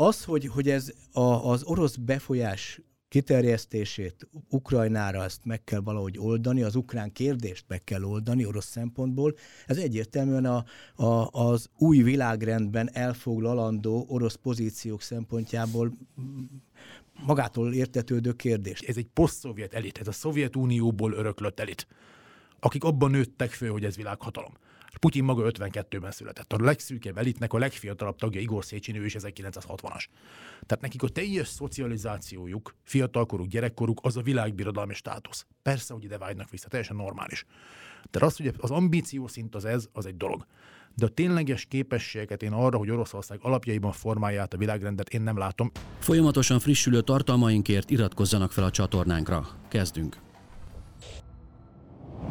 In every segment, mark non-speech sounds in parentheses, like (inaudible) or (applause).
az, hogy, hogy ez a, az orosz befolyás kiterjesztését Ukrajnára ezt meg kell valahogy oldani, az ukrán kérdést meg kell oldani orosz szempontból. Ez egyértelműen a, a, az új világrendben elfoglalandó orosz pozíciók szempontjából magától értetődő kérdés. Ez egy poszt-szovjet elit, ez a Szovjetunióból öröklött elit, akik abban nőttek föl, hogy ez világhatalom. Putyin maga 52-ben született. A legszűkebb elitnek a legfiatalabb tagja Igor Széchenyi, ő is 1960-as. Tehát nekik a teljes szocializációjuk, fiatalkoruk, gyerekkoruk az a világbirodalmi státusz. Persze, hogy ide vágynak vissza, teljesen normális. De az, hogy az ambíció szint az ez, az egy dolog. De a tényleges képességeket én arra, hogy Oroszország alapjaiban formálja a világrendet, én nem látom. Folyamatosan frissülő tartalmainkért iratkozzanak fel a csatornánkra. Kezdünk!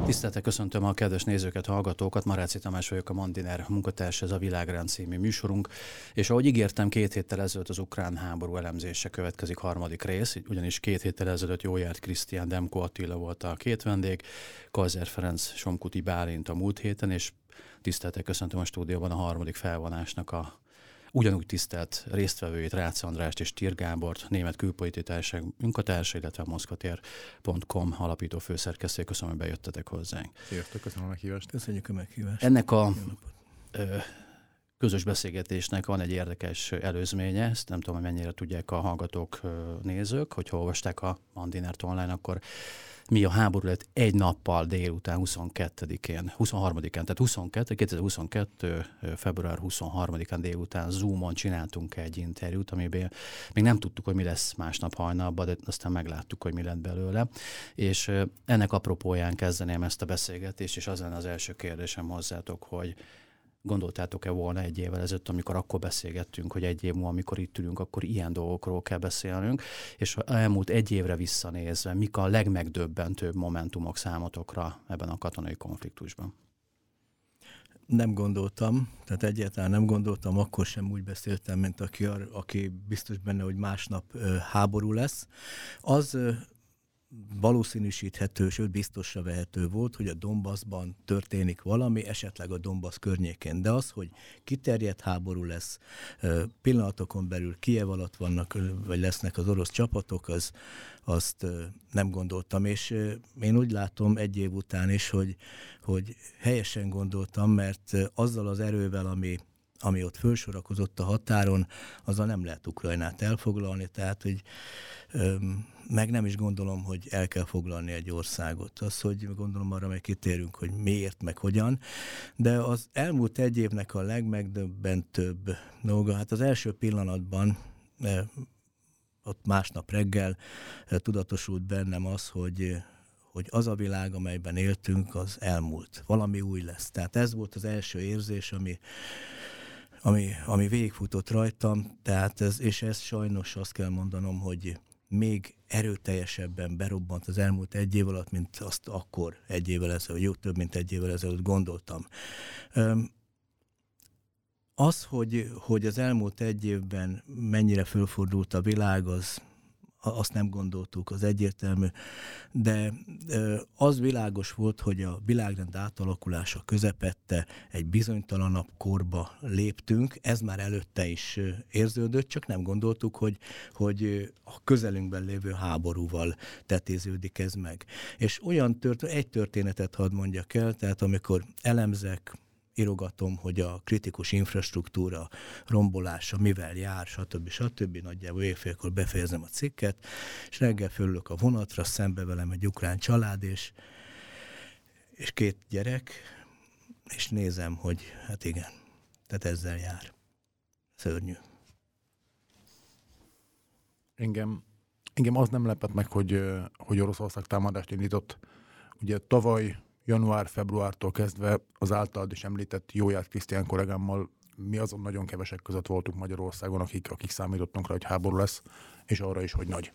Tiszteltek köszöntöm a kedves nézőket, hallgatókat. Maráci Tamás vagyok a Mandiner munkatárs, ez a Világrend című műsorunk. És ahogy ígértem, két héttel ezelőtt az ukrán háború elemzése következik harmadik rész, ugyanis két héttel ezelőtt jó járt Krisztián Demko Attila volt a két vendég, Kaiser Ferenc Somkuti Bálint a múlt héten, és tiszteltek köszöntöm a stúdióban a harmadik felvonásnak a ugyanúgy tisztelt résztvevőit, Rácz Andrást és Tír Gábort, német külpolitikátárság munkatársa, illetve a moszkvatér.com alapító főszerkesztő. Köszönöm, hogy bejöttetek hozzánk. Sziasztok, köszönöm a meghívást. Köszönjük a meghívást. Ennek a közös beszélgetésnek van egy érdekes előzménye, ezt nem tudom, hogy mennyire tudják a hallgatók, nézők, hogyha olvasták a Mandinert online, akkor mi a háború lett egy nappal délután 22-én, 23-án, tehát 22, 2022. február 23-án délután Zoomon csináltunk egy interjút, amiben még nem tudtuk, hogy mi lesz másnap hajnalban, de aztán megláttuk, hogy mi lett belőle. És ennek apropóján kezdeném ezt a beszélgetést, és az lenne az első kérdésem hozzátok, hogy Gondoltátok-e volna egy évvel ezelőtt, amikor akkor beszélgettünk, hogy egy év múlva, amikor itt ülünk, akkor ilyen dolgokról kell beszélnünk, és elmúlt egy évre visszanézve, mik a legmegdöbbentőbb momentumok számotokra ebben a katonai konfliktusban? Nem gondoltam, tehát egyáltalán nem gondoltam, akkor sem úgy beszéltem, mint aki, aki biztos benne, hogy másnap háború lesz. Az valószínűsíthető, sőt biztosra vehető volt, hogy a Donbassban történik valami, esetleg a Donbass környékén. De az, hogy kiterjedt háború lesz, pillanatokon belül Kiev alatt vannak, vagy lesznek az orosz csapatok, az, azt nem gondoltam. És én úgy látom egy év után is, hogy, hogy helyesen gondoltam, mert azzal az erővel, ami ami ott felsorakozott a határon, azzal nem lehet Ukrajnát elfoglalni, tehát hogy öm, meg nem is gondolom, hogy el kell foglalni egy országot. Az, hogy gondolom arra meg kitérünk, hogy miért, meg hogyan, de az elmúlt egy évnek a legmegdöbbentőbb dolga, hát az első pillanatban eh, ott másnap reggel eh, tudatosult bennem az, hogy hogy az a világ, amelyben éltünk, az elmúlt. Valami új lesz. Tehát ez volt az első érzés, ami, ami, ami végigfutott rajtam, tehát ez, és ez sajnos azt kell mondanom, hogy még erőteljesebben berobbant az elmúlt egy év alatt, mint azt akkor egy évvel ezelőtt, jó több, mint egy évvel ezelőtt gondoltam. Az, hogy, hogy az elmúlt egy évben mennyire fölfordult a világ, az azt nem gondoltuk, az egyértelmű, de az világos volt, hogy a világrend átalakulása közepette egy bizonytalanabb korba léptünk, ez már előtte is érződött, csak nem gondoltuk, hogy, hogy a közelünkben lévő háborúval tetéződik ez meg. És olyan tört, egy történetet hadd mondjak el, tehát amikor elemzek, írogatom, hogy a kritikus infrastruktúra rombolása mivel jár, stb. stb. Nagyjából évfélkor befejezem a cikket, és reggel fölülök a vonatra, szembe velem egy ukrán család, és, és két gyerek, és nézem, hogy hát igen, tehát ezzel jár. Szörnyű. Engem, engem az nem lepett meg, hogy, hogy Oroszország támadást indított. Ugye tavaly január-februártól kezdve az általad is említett Jóját Krisztián kollégámmal mi azon nagyon kevesek között voltunk Magyarországon, akik, akik számítottunk rá, hogy háború lesz, és arra is, hogy nagy.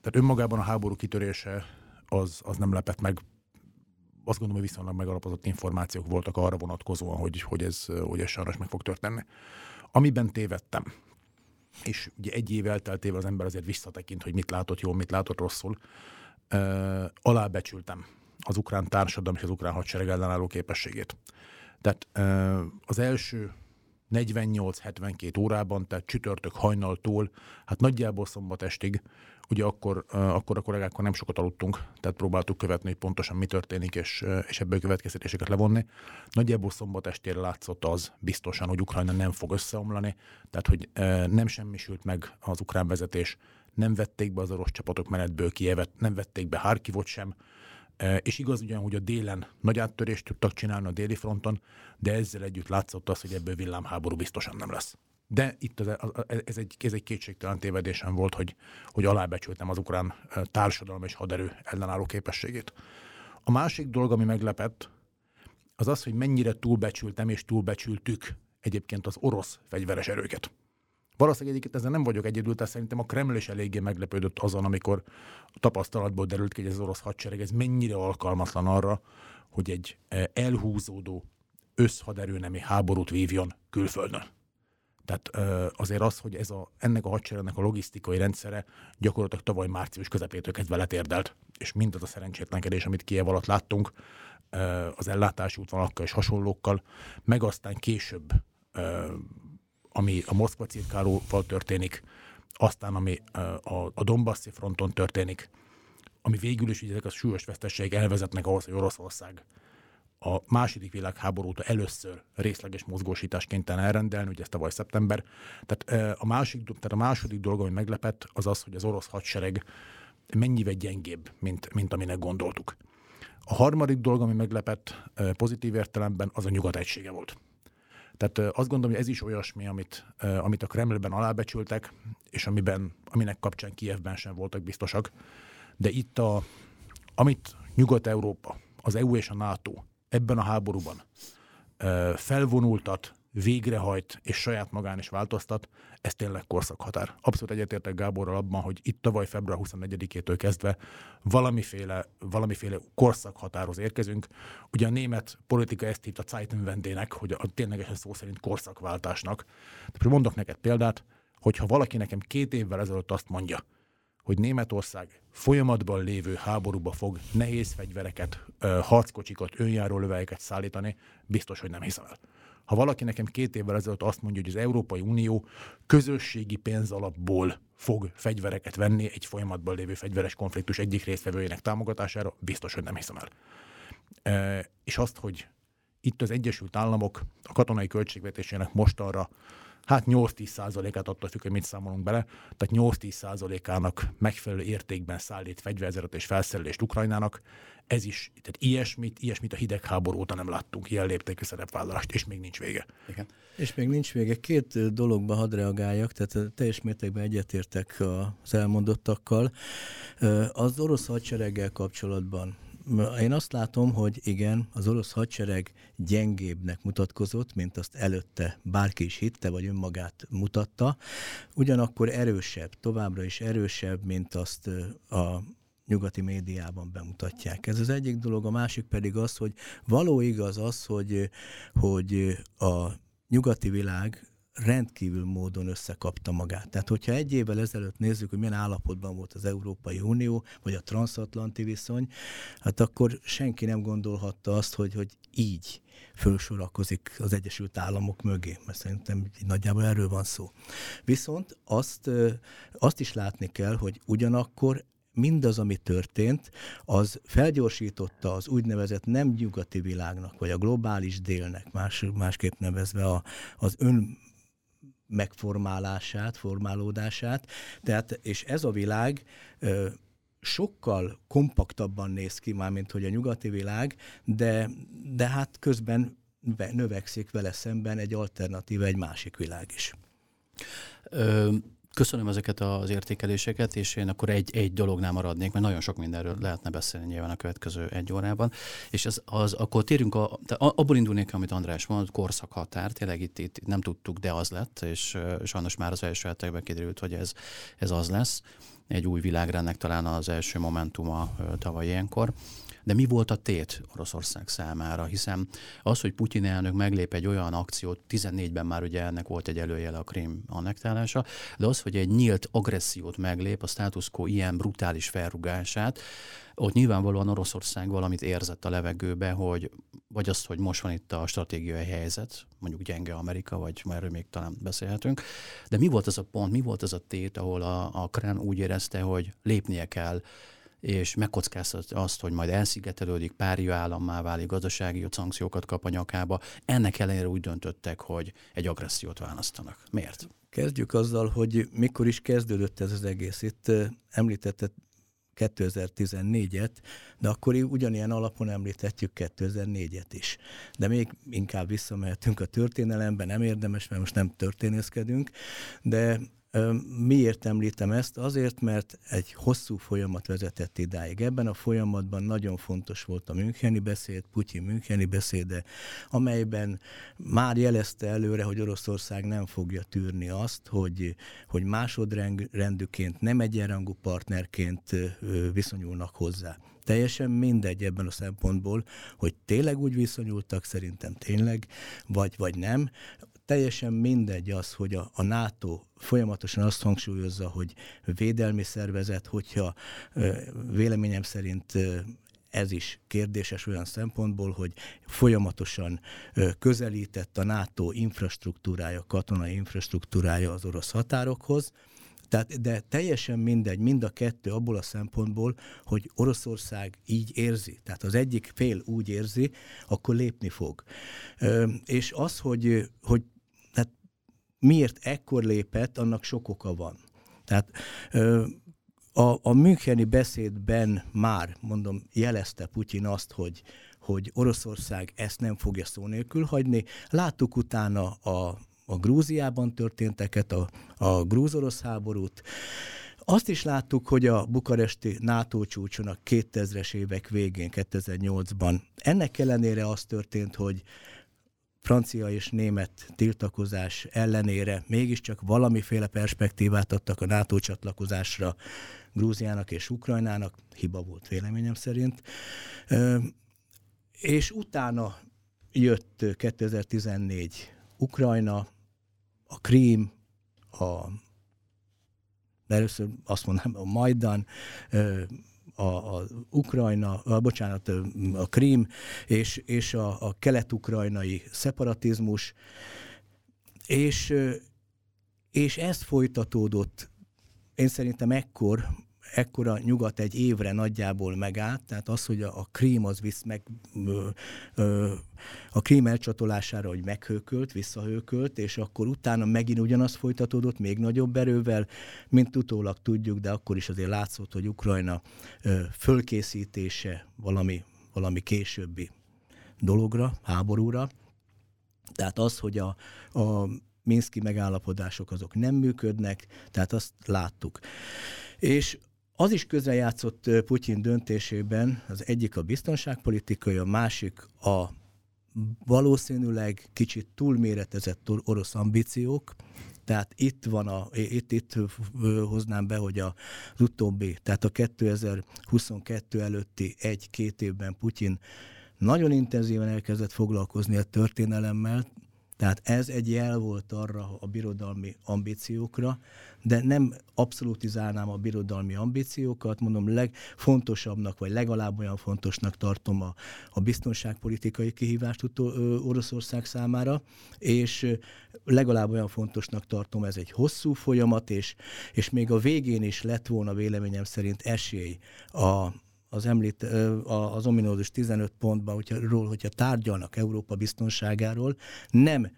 Tehát önmagában a háború kitörése az, az nem lepett meg. Azt gondolom, hogy viszonylag megalapozott információk voltak arra vonatkozóan, hogy, hogy, ez, hogy ez sajnos meg fog történni. Amiben tévedtem, és ugye egy év elteltével az ember azért visszatekint, hogy mit látott jól, mit látott rosszul, alábecsültem az ukrán társadalom és az ukrán hadsereg ellenálló képességét. Tehát az első 48-72 órában, tehát csütörtök hajnaltól, hát nagyjából szombat estig, ugye akkor, akkor a kollégákkal nem sokat aludtunk, tehát próbáltuk követni, hogy pontosan mi történik, és, és ebből következtetéseket levonni. Nagyjából szombat estére látszott az biztosan, hogy Ukrajna nem fog összeomlani, tehát hogy nem semmisült meg az ukrán vezetés, nem vették be az orosz csapatok menetből Kievet, nem vették be Harkivot sem, és igaz ugyan, hogy a délen nagy áttörést tudtak csinálni a déli fronton, de ezzel együtt látszott az, hogy ebből villámháború biztosan nem lesz. De itt az, ez, egy, ez egy kétségtelen tévedésem volt, hogy, hogy alábecsültem az ukrán társadalom és haderő ellenálló képességét. A másik dolog, ami meglepett, az az, hogy mennyire túlbecsültem és túlbecsültük egyébként az orosz fegyveres erőket. Valószínűleg egyébként ezzel nem vagyok egyedül, tehát szerintem a Kreml is eléggé meglepődött azon, amikor tapasztalatból derült ki, hogy ez az orosz hadsereg ez mennyire alkalmatlan arra, hogy egy elhúzódó összhaderőnemi háborút vívjon külföldön. Tehát azért az, hogy ez a, ennek a hadseregnek a logisztikai rendszere gyakorlatilag tavaly március közepétől kezdve letérdelt, és mindaz a szerencsétlenkedés, amit Kiev alatt láttunk, az ellátási útvonalakkal és hasonlókkal, meg aztán később, ami a Moszkva cirkálóval történik, aztán ami a, a Donbasszi fronton történik, ami végül is ezek a súlyos vesztességek elvezetnek ahhoz, hogy Oroszország a második világháború óta először részleges mozgósítást kénytelen elrendelni, ugye ez tavaly szeptember. Tehát a, másik, tehát a második dolog, ami meglepett, az az, hogy az orosz hadsereg mennyivel gyengébb, mint, mint aminek gondoltuk. A harmadik dolog, ami meglepett pozitív értelemben, az a nyugat egysége volt. Tehát azt gondolom, hogy ez is olyasmi, amit, amit a Kremlben alábecsültek, és amiben, aminek kapcsán Kievben sem voltak biztosak. De itt, a, amit Nyugat-Európa, az EU és a NATO ebben a háborúban felvonultat, végrehajt és saját magán is változtat, ez tényleg korszakhatár. Abszolút egyetértek Gáborral abban, hogy itt tavaly február 24-től kezdve valamiféle, valamiféle korszakhatárhoz érkezünk. Ugye a német politika ezt hívta Zeitenwendének, hogy a ténylegesen szó szerint korszakváltásnak. De mondok neked példát, hogyha valaki nekem két évvel ezelőtt azt mondja, hogy Németország folyamatban lévő háborúba fog nehéz fegyvereket, harckocsikat, önjáró löveljeket szállítani, biztos, hogy nem hiszem el. Ha valaki nekem két évvel ezelőtt azt mondja, hogy az Európai Unió közösségi pénzalapból fog fegyvereket venni egy folyamatban lévő fegyveres konfliktus egyik résztvevőjének támogatására, biztos, hogy nem hiszem el. E, és azt, hogy itt az Egyesült Államok a katonai költségvetésének mostanra hát 8-10 százalékát attól függ, hogy mit számolunk bele, tehát 8-10 százalékának megfelelő értékben szállít fegyverzetet és felszerelést Ukrajnának. Ez is, tehát ilyesmit, ilyesmit a hidegháború óta nem láttunk, ilyen léptékű szerepvállalást, és még nincs vége. Igen. És még nincs vége. Két dologba hadd reagáljak, tehát teljes mértékben egyetértek az elmondottakkal. Az orosz hadsereggel kapcsolatban én azt látom, hogy igen, az orosz hadsereg gyengébbnek mutatkozott, mint azt előtte bárki is hitte, vagy önmagát mutatta, ugyanakkor erősebb, továbbra is erősebb, mint azt a nyugati médiában bemutatják. Ez az egyik dolog, a másik pedig az, hogy való igaz az, hogy, hogy a nyugati világ rendkívül módon összekapta magát. Tehát, hogyha egy évvel ezelőtt nézzük, hogy milyen állapotban volt az Európai Unió, vagy a transatlanti viszony, hát akkor senki nem gondolhatta azt, hogy, hogy így fölsorakozik az Egyesült Államok mögé, mert szerintem nagyjából erről van szó. Viszont azt, azt is látni kell, hogy ugyanakkor mindaz, ami történt, az felgyorsította az úgynevezett nem nyugati világnak, vagy a globális délnek, más, másképp nevezve a, az ön megformálását, formálódását. Tehát, és ez a világ sokkal kompaktabban néz ki már, mint hogy a nyugati világ, de, de hát közben növekszik vele szemben egy alternatív, egy másik világ is. Ö, Köszönöm ezeket az értékeléseket, és én akkor egy, egy dolognál maradnék, mert nagyon sok mindenről lehetne beszélni nyilván a következő egy órában. És az, az akkor térünk, a, abból indulnék, amit András mondott, korszakhatár, tényleg itt, itt nem tudtuk, de az lett, és sajnos már az első hetekben kiderült, hogy ez, ez az lesz. Egy új világrendnek talán az első momentuma tavaly ilyenkor. De mi volt a tét Oroszország számára? Hiszen az, hogy Putyin elnök meglép egy olyan akciót, 14-ben már ugye ennek volt egy előjele a Krím annektálása, de az, hogy egy nyílt agressziót meglép, a status quo ilyen brutális felrugását, ott nyilvánvalóan Oroszország valamit érzett a levegőbe, hogy vagy azt, hogy most van itt a stratégiai helyzet, mondjuk gyenge Amerika, vagy erről még talán beszélhetünk, de mi volt az a pont, mi volt az a tét, ahol a, a Krán úgy érezte, hogy lépnie kell, és megkockáztat azt, hogy majd elszigetelődik, párja állammá válik, gazdasági szankciókat kap a nyakába. Ennek ellenére úgy döntöttek, hogy egy agressziót választanak. Miért? Kezdjük azzal, hogy mikor is kezdődött ez az egész. Itt említette 2014-et, de akkor ugyanilyen alapon említhetjük 2004-et is. De még inkább visszamehetünk a történelembe, nem érdemes, mert most nem történészkedünk, de Miért említem ezt? Azért, mert egy hosszú folyamat vezetett idáig. Ebben a folyamatban nagyon fontos volt a Müncheni beszéd, Putyin Müncheni beszéde, amelyben már jelezte előre, hogy Oroszország nem fogja tűrni azt, hogy, hogy másodrendűként, nem egyenrangú partnerként viszonyulnak hozzá teljesen mindegy ebben a szempontból, hogy tényleg úgy viszonyultak, szerintem tényleg, vagy, vagy nem teljesen mindegy az, hogy a, a NATO folyamatosan azt hangsúlyozza, hogy védelmi szervezet, hogyha véleményem szerint ez is kérdéses olyan szempontból, hogy folyamatosan közelített a NATO infrastruktúrája, katonai infrastruktúrája az orosz határokhoz, tehát, de teljesen mindegy, mind a kettő abból a szempontból, hogy Oroszország így érzi. Tehát az egyik fél úgy érzi, akkor lépni fog. És az, hogy, hogy miért ekkor lépett, annak sok oka van. Tehát a, a Müncheni beszédben már, mondom, jelezte Putyin azt, hogy, hogy Oroszország ezt nem fogja szó nélkül hagyni. Láttuk utána a, a Grúziában történteket, a, a grúz-orosz háborút. Azt is láttuk, hogy a bukaresti NATO csúcson a 2000-es évek végén, 2008-ban ennek ellenére az történt, hogy francia és német tiltakozás ellenére mégiscsak valamiféle perspektívát adtak a NATO csatlakozásra Grúziának és Ukrajnának, hiba volt véleményem szerint, és utána jött 2014 Ukrajna, a Krím, a először azt mondanám, a Majdan, a, a Ukrajna, a, bocsánat, a Krím és, és a, a kelet-ukrajnai szeparatizmus, és, és ez folytatódott én szerintem ekkor, ekkora nyugat egy évre nagyjából megállt, tehát az, hogy a, a krím az visz meg, ö, ö, a krím elcsatolására, hogy meghőkölt, visszahőkölt, és akkor utána megint ugyanaz folytatódott, még nagyobb erővel, mint utólag tudjuk, de akkor is azért látszott, hogy Ukrajna ö, fölkészítése valami, valami későbbi dologra, háborúra. Tehát az, hogy a, a Minszki megállapodások azok nem működnek, tehát azt láttuk. És az is közrejátszott Putyin döntésében, az egyik a biztonságpolitikai, a másik a valószínűleg kicsit túlméretezett orosz ambíciók, tehát itt van a, itt, itt hoznám be, hogy az utóbbi, tehát a 2022 előtti egy-két évben Putyin nagyon intenzíven elkezdett foglalkozni a történelemmel, tehát ez egy jel volt arra a birodalmi ambíciókra, de nem abszolutizálnám a birodalmi ambíciókat, mondom, legfontosabbnak, vagy legalább olyan fontosnak tartom a, a biztonságpolitikai kihívást Oroszország számára, és legalább olyan fontosnak tartom, ez egy hosszú folyamat, és, és még a végén is lett volna véleményem szerint esély a, az említ, az ominózus 15 pontban, hogyha, ról, hogyha tárgyalnak Európa biztonságáról, nem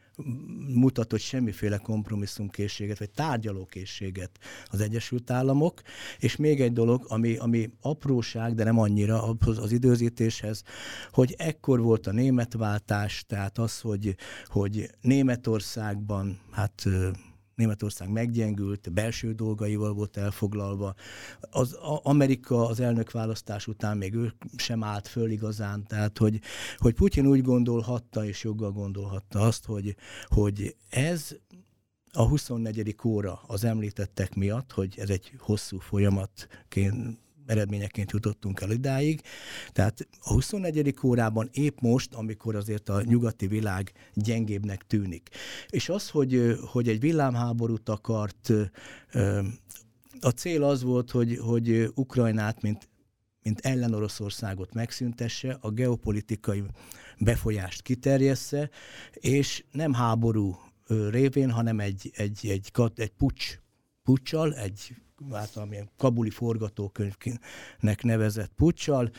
mutatott semmiféle kompromisszumkészséget, vagy tárgyalókészséget az Egyesült Államok, és még egy dolog, ami, ami apróság, de nem annyira az, az időzítéshez, hogy ekkor volt a németváltás, tehát az, hogy, hogy Németországban, hát Németország meggyengült, belső dolgaival volt elfoglalva. Az Amerika az elnökválasztás után még ő sem állt föl igazán, tehát hogy, hogy Putyin úgy gondolhatta, és joggal gondolhatta azt, hogy, hogy ez a 24. óra az említettek miatt, hogy ez egy hosszú folyamatként eredményeként jutottunk el idáig. Tehát a 24. órában épp most, amikor azért a nyugati világ gyengébbnek tűnik. És az, hogy, hogy egy villámháborút akart, a cél az volt, hogy, hogy Ukrajnát, mint mint ellen Oroszországot megszüntesse, a geopolitikai befolyást kiterjessze, és nem háború révén, hanem egy, egy, egy, egy pucs, pucsal, egy általában kabuli forgatókönyvnek nevezett puccsal.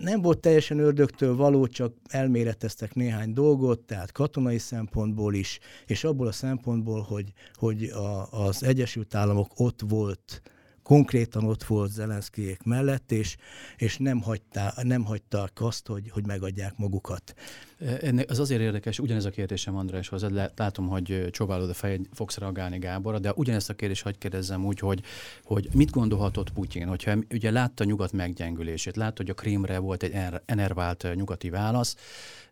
Nem volt teljesen ördögtől való, csak elméleteztek néhány dolgot, tehát katonai szempontból is, és abból a szempontból, hogy, hogy a, az Egyesült Államok ott volt konkrétan ott volt Zelenszkijék mellett, és, és nem, hagytá, nem hagyták azt, hogy, hogy megadják magukat. Ennek az azért érdekes, ugyanez a kérdésem Andráshoz, látom, hogy csóválod a fejed, fogsz reagálni Gáborra, de ugyanezt a kérdést hagyd kérdezzem úgy, hogy, hogy mit gondolhatott Putyin, hogyha ugye látta nyugat meggyengülését, látta, hogy a Krímre volt egy enervált nyugati válasz,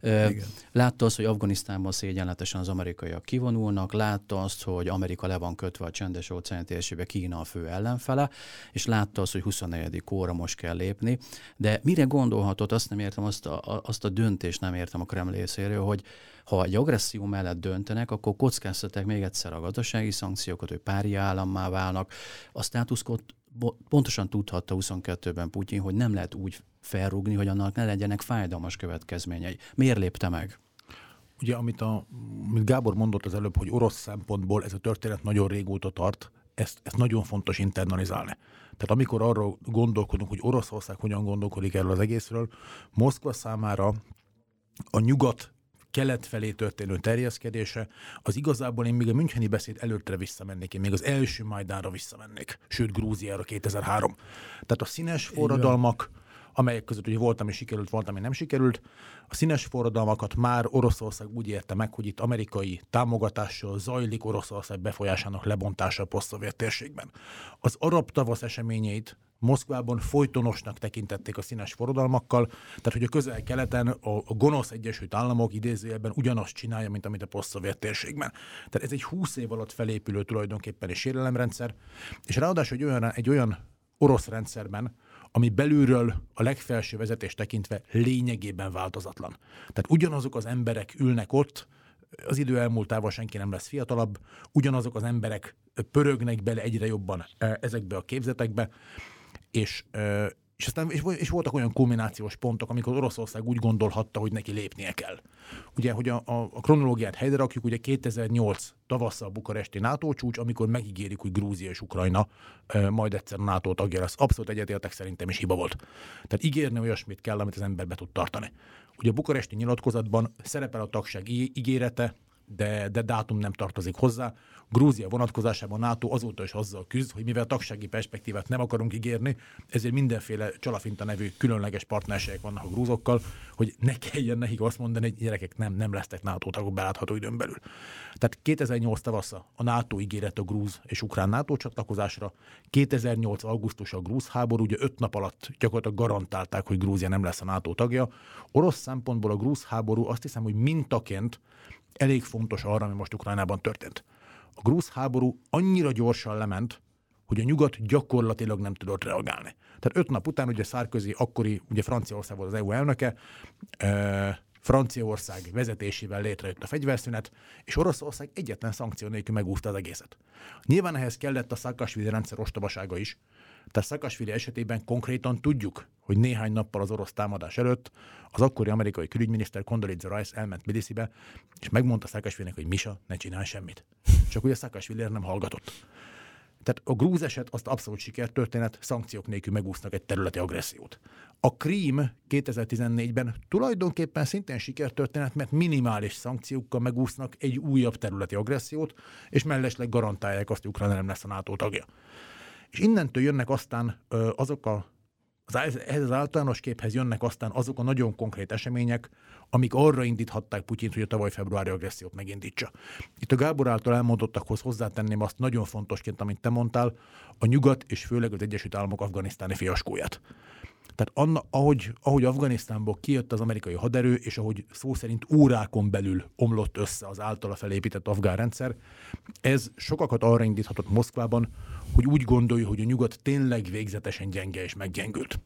igen. Látta azt, hogy Afganisztánban szégyenletesen az amerikaiak kivonulnak, látta azt, hogy Amerika le van kötve a csendes óceán térségbe, Kína a fő ellenfele, és látta azt, hogy 24. óra most kell lépni. De mire gondolhatott, azt nem értem, azt a, azt a döntést nem értem a Kreml részéről, hogy ha egy agresszió mellett döntenek, akkor kockáztatják még egyszer a gazdasági szankciókat, hogy párja állammá válnak. A státuszkot pontosan tudhatta 22-ben Putyin, hogy nem lehet úgy felrúgni, hogy annak ne legyenek fájdalmas következményei. Miért lépte meg? Ugye, amit, a, amit Gábor mondott az előbb, hogy orosz szempontból ez a történet nagyon régóta tart, ezt, ezt nagyon fontos internalizálni. Tehát amikor arról gondolkodunk, hogy Oroszország hogyan gondolkodik erről az egészről, Moszkva számára a nyugat kelet felé történő terjeszkedése, az igazából én még a Müncheni beszéd előttre visszamennék, én még az első Majdánra visszamennék, sőt Grúziára 2003. Tehát a színes forradalmak, amelyek között ugye volt, ami sikerült, volt, ami nem sikerült. A színes forradalmakat már Oroszország úgy érte meg, hogy itt amerikai támogatással zajlik Oroszország befolyásának lebontása a poszt térségben. Az arab tavasz eseményeit Moszkvában folytonosnak tekintették a színes forradalmakkal, tehát hogy a közel-keleten a, a gonosz Egyesült Államok idézőjelben ugyanazt csinálja, mint amit a posztszovjet térségben. Tehát ez egy 20 év alatt felépülő tulajdonképpen egy sérelemrendszer, és ráadásul egy olyan, egy olyan orosz rendszerben, ami belülről a legfelső vezetés tekintve lényegében változatlan. Tehát ugyanazok az emberek ülnek ott, az idő elmúltával senki nem lesz fiatalabb, ugyanazok az emberek pörögnek bele egyre jobban e, ezekbe a képzetekbe, és, és aztán és, és voltak olyan kulminációs pontok, amikor Oroszország úgy gondolhatta, hogy neki lépnie kell. Ugye, hogy a, a, a kronológiát helyre rakjuk, ugye 2008 tavasszal bukaresti NATO csúcs, amikor megígérik, hogy Grúzia és Ukrajna e, majd egyszer NATO tagja lesz. Abszolút egyetértek, szerintem is hiba volt. Tehát ígérni olyasmit kell, amit az ember be tud tartani. Ugye a bukaresti nyilatkozatban szerepel a tagság ígérete, de, de dátum nem tartozik hozzá. Grúzia vonatkozásában NATO azóta is azzal küzd, hogy mivel tagsági perspektívát nem akarunk ígérni, ezért mindenféle Csalafinta nevű különleges partnerségek vannak a grúzokkal, hogy ne kelljen nekik azt mondani, hogy gyerekek nem, nem lesznek NATO tagok belátható időn belül. Tehát 2008 tavasza a NATO ígéret a grúz és ukrán NATO csatlakozásra, 2008 augusztus a grúz háború, ugye öt nap alatt gyakorlatilag garantálták, hogy Grúzia nem lesz a NATO tagja. Orosz szempontból a grúz háború azt hiszem, hogy mintaként elég fontos arra, ami most Ukrajnában történt. A grúz háború annyira gyorsan lement, hogy a nyugat gyakorlatilag nem tudott reagálni. Tehát öt nap után ugye Szárközi, akkori ugye Franciaország volt az EU elnöke, Franciaország vezetésével létrejött a fegyverszünet, és Oroszország egyetlen szankció nélkül megúszta az egészet. Nyilván ehhez kellett a Szakasvili rendszer ostobasága is, tehát Szakasvili esetében konkrétan tudjuk, hogy néhány nappal az orosz támadás előtt az akkori amerikai külügyminiszter Condoleezza Rice elment Tbilisibe, és megmondta Szakasvilinek, hogy Misa, ne csinálj semmit. Csak ugye Szakasvili nem hallgatott. Tehát a grúz eset azt abszolút sikertörténet, szankciók nélkül megúsznak egy területi agressziót. A Krím 2014-ben tulajdonképpen szintén sikertörténet, mert minimális szankciókkal megúsznak egy újabb területi agressziót, és mellesleg garantálják azt, hogy Ukrajna nem lesz a NATO tagja. És innentől jönnek aztán azok a az, ehhez az általános képhez jönnek aztán azok a nagyon konkrét események, amik arra indíthatták Putyint, hogy a tavaly februári agressziót megindítsa. Itt a Gábor által elmondottakhoz hozzátenném azt nagyon fontosként, amit te mondtál, a nyugat és főleg az Egyesült Államok afganisztáni fiaskóját. Tehát anna, ahogy, ahogy Afganisztánból kijött az amerikai haderő, és ahogy szó szerint órákon belül omlott össze az általa felépített afgán rendszer, ez sokakat arra indíthatott Moszkvában, hogy úgy gondolja, hogy a nyugat tényleg végzetesen gyenge és meggyengült.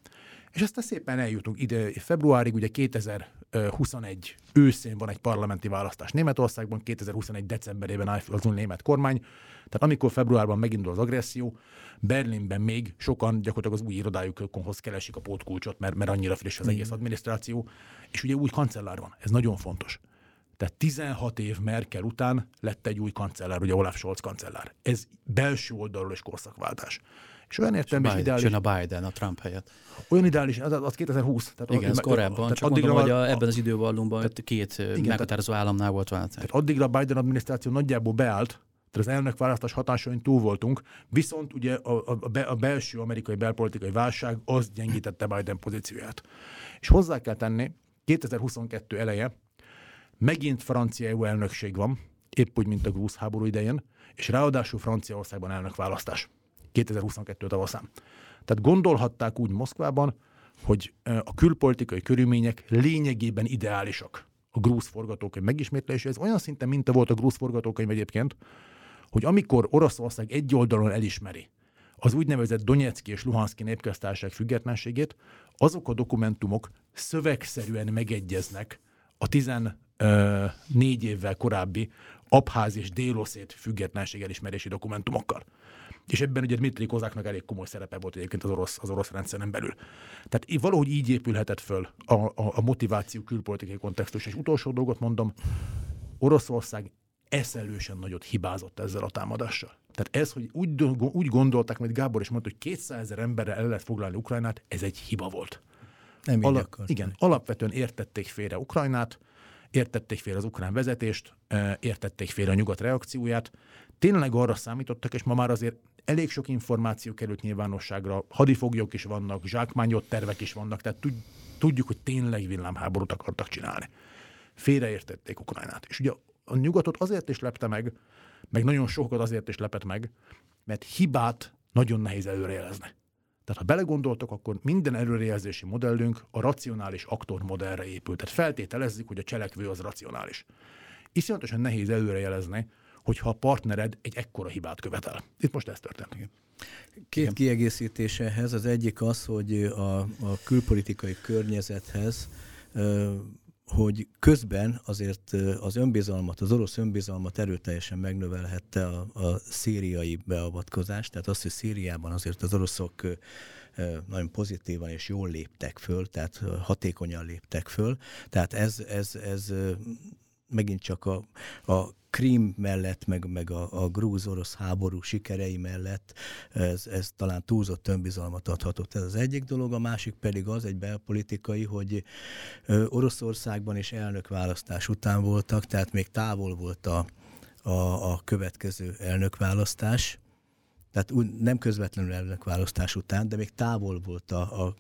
És aztán szépen eljutunk ide februárig, ugye 2021 őszén van egy parlamenti választás Németországban, 2021 decemberében áll az német kormány, Tehát amikor februárban megindul az agresszió, Berlinben még sokan gyakorlatilag az új irodájukhoz keresik a pótkulcsot, mert, mert annyira friss az egész adminisztráció, és ugye új kancellár van, ez nagyon fontos. Tehát 16 év Merkel után lett egy új kancellár, ugye Olaf Scholz kancellár. Ez belső oldalról is korszakváltás. És olyan értelemben is ideális. Jön a Biden a Trump helyett. Olyan ideális, az, az 2020. Tehát igen, ez korábban, tehát csak addigra mondom, hogy a, ebben az idővallumban két igen, meghatározó államnál volt váltás. Tehát addigra a Biden adminisztráció nagyjából beállt, tehát az elnök választás hatásain túl voltunk, viszont ugye a, a, a, be, a belső amerikai belpolitikai válság az gyengítette Biden pozícióját. És hozzá kell tenni, 2022 eleje megint francia EU elnökség van, épp úgy, mint a grúz háború idején, és ráadásul Franciaországban elnök választás. 2022 tavaszán. Tehát gondolhatták úgy Moszkvában, hogy a külpolitikai körülmények lényegében ideálisak a grúz forgatókönyv megismétlése. Ez olyan szinten minta volt a grúz forgatókönyv egyébként, hogy amikor Oroszország egy oldalon elismeri az úgynevezett Donetszki és Luhanszki népköztársaság függetlenségét, azok a dokumentumok szövegszerűen megegyeznek a 14 évvel korábbi Abház és Déloszét függetlenség elismerési dokumentumokkal. És ebben ugye Dmitri Kozáknak elég komoly szerepe volt egyébként az orosz, az orosz rendszeren belül. Tehát valahogy így épülhetett föl a, a, a motiváció külpolitikai kontextus. És utolsó dolgot mondom, Oroszország eszelősen nagyot hibázott ezzel a támadással. Tehát ez, hogy úgy, úgy gondolták, amit Gábor is mondta, hogy 200 ezer emberre el lehet foglalni Ukrajnát, ez egy hiba volt. Nem Ala- igen, alapvetően értették félre Ukrajnát, értették félre az ukrán vezetést, értették félre a nyugat reakcióját, tényleg arra számítottak, és ma már azért elég sok információ került nyilvánosságra, hadifoglyok is vannak, zsákmányott tervek is vannak, tehát tudjuk, hogy tényleg villámháborút akartak csinálni. Félreértették Ukrajnát. És ugye a nyugatot azért is lepte meg, meg nagyon sokat azért is lepett meg, mert hibát nagyon nehéz előrejelezni. Tehát ha belegondoltok, akkor minden előrejelzési modellünk a racionális aktor modellre épült. Tehát feltételezzük, hogy a cselekvő az racionális. Iszonyatosan nehéz előrejelezni, hogyha a partnered egy ekkora hibát követel. Itt most ez történik. Két Igen. kiegészítés ehhez. Az egyik az, hogy a, a külpolitikai környezethez hogy közben azért az önbizalmat, az orosz önbizalmat erőteljesen megnövelhette a, a szíriai beavatkozás, tehát az, hogy Szíriában azért az oroszok nagyon pozitívan és jól léptek föl, tehát hatékonyan léptek föl. Tehát ez, ez, ez megint csak a, a Krím mellett, meg, meg a, a grúz-orosz háború sikerei mellett ez, ez talán túlzott önbizalmat adhatott. Ez az egyik dolog, a másik pedig az egy belpolitikai, hogy Oroszországban is elnökválasztás után voltak, tehát még távol volt a, a, a következő elnökválasztás, tehát úgy, nem közvetlenül elnökválasztás után, de még távol volt a, a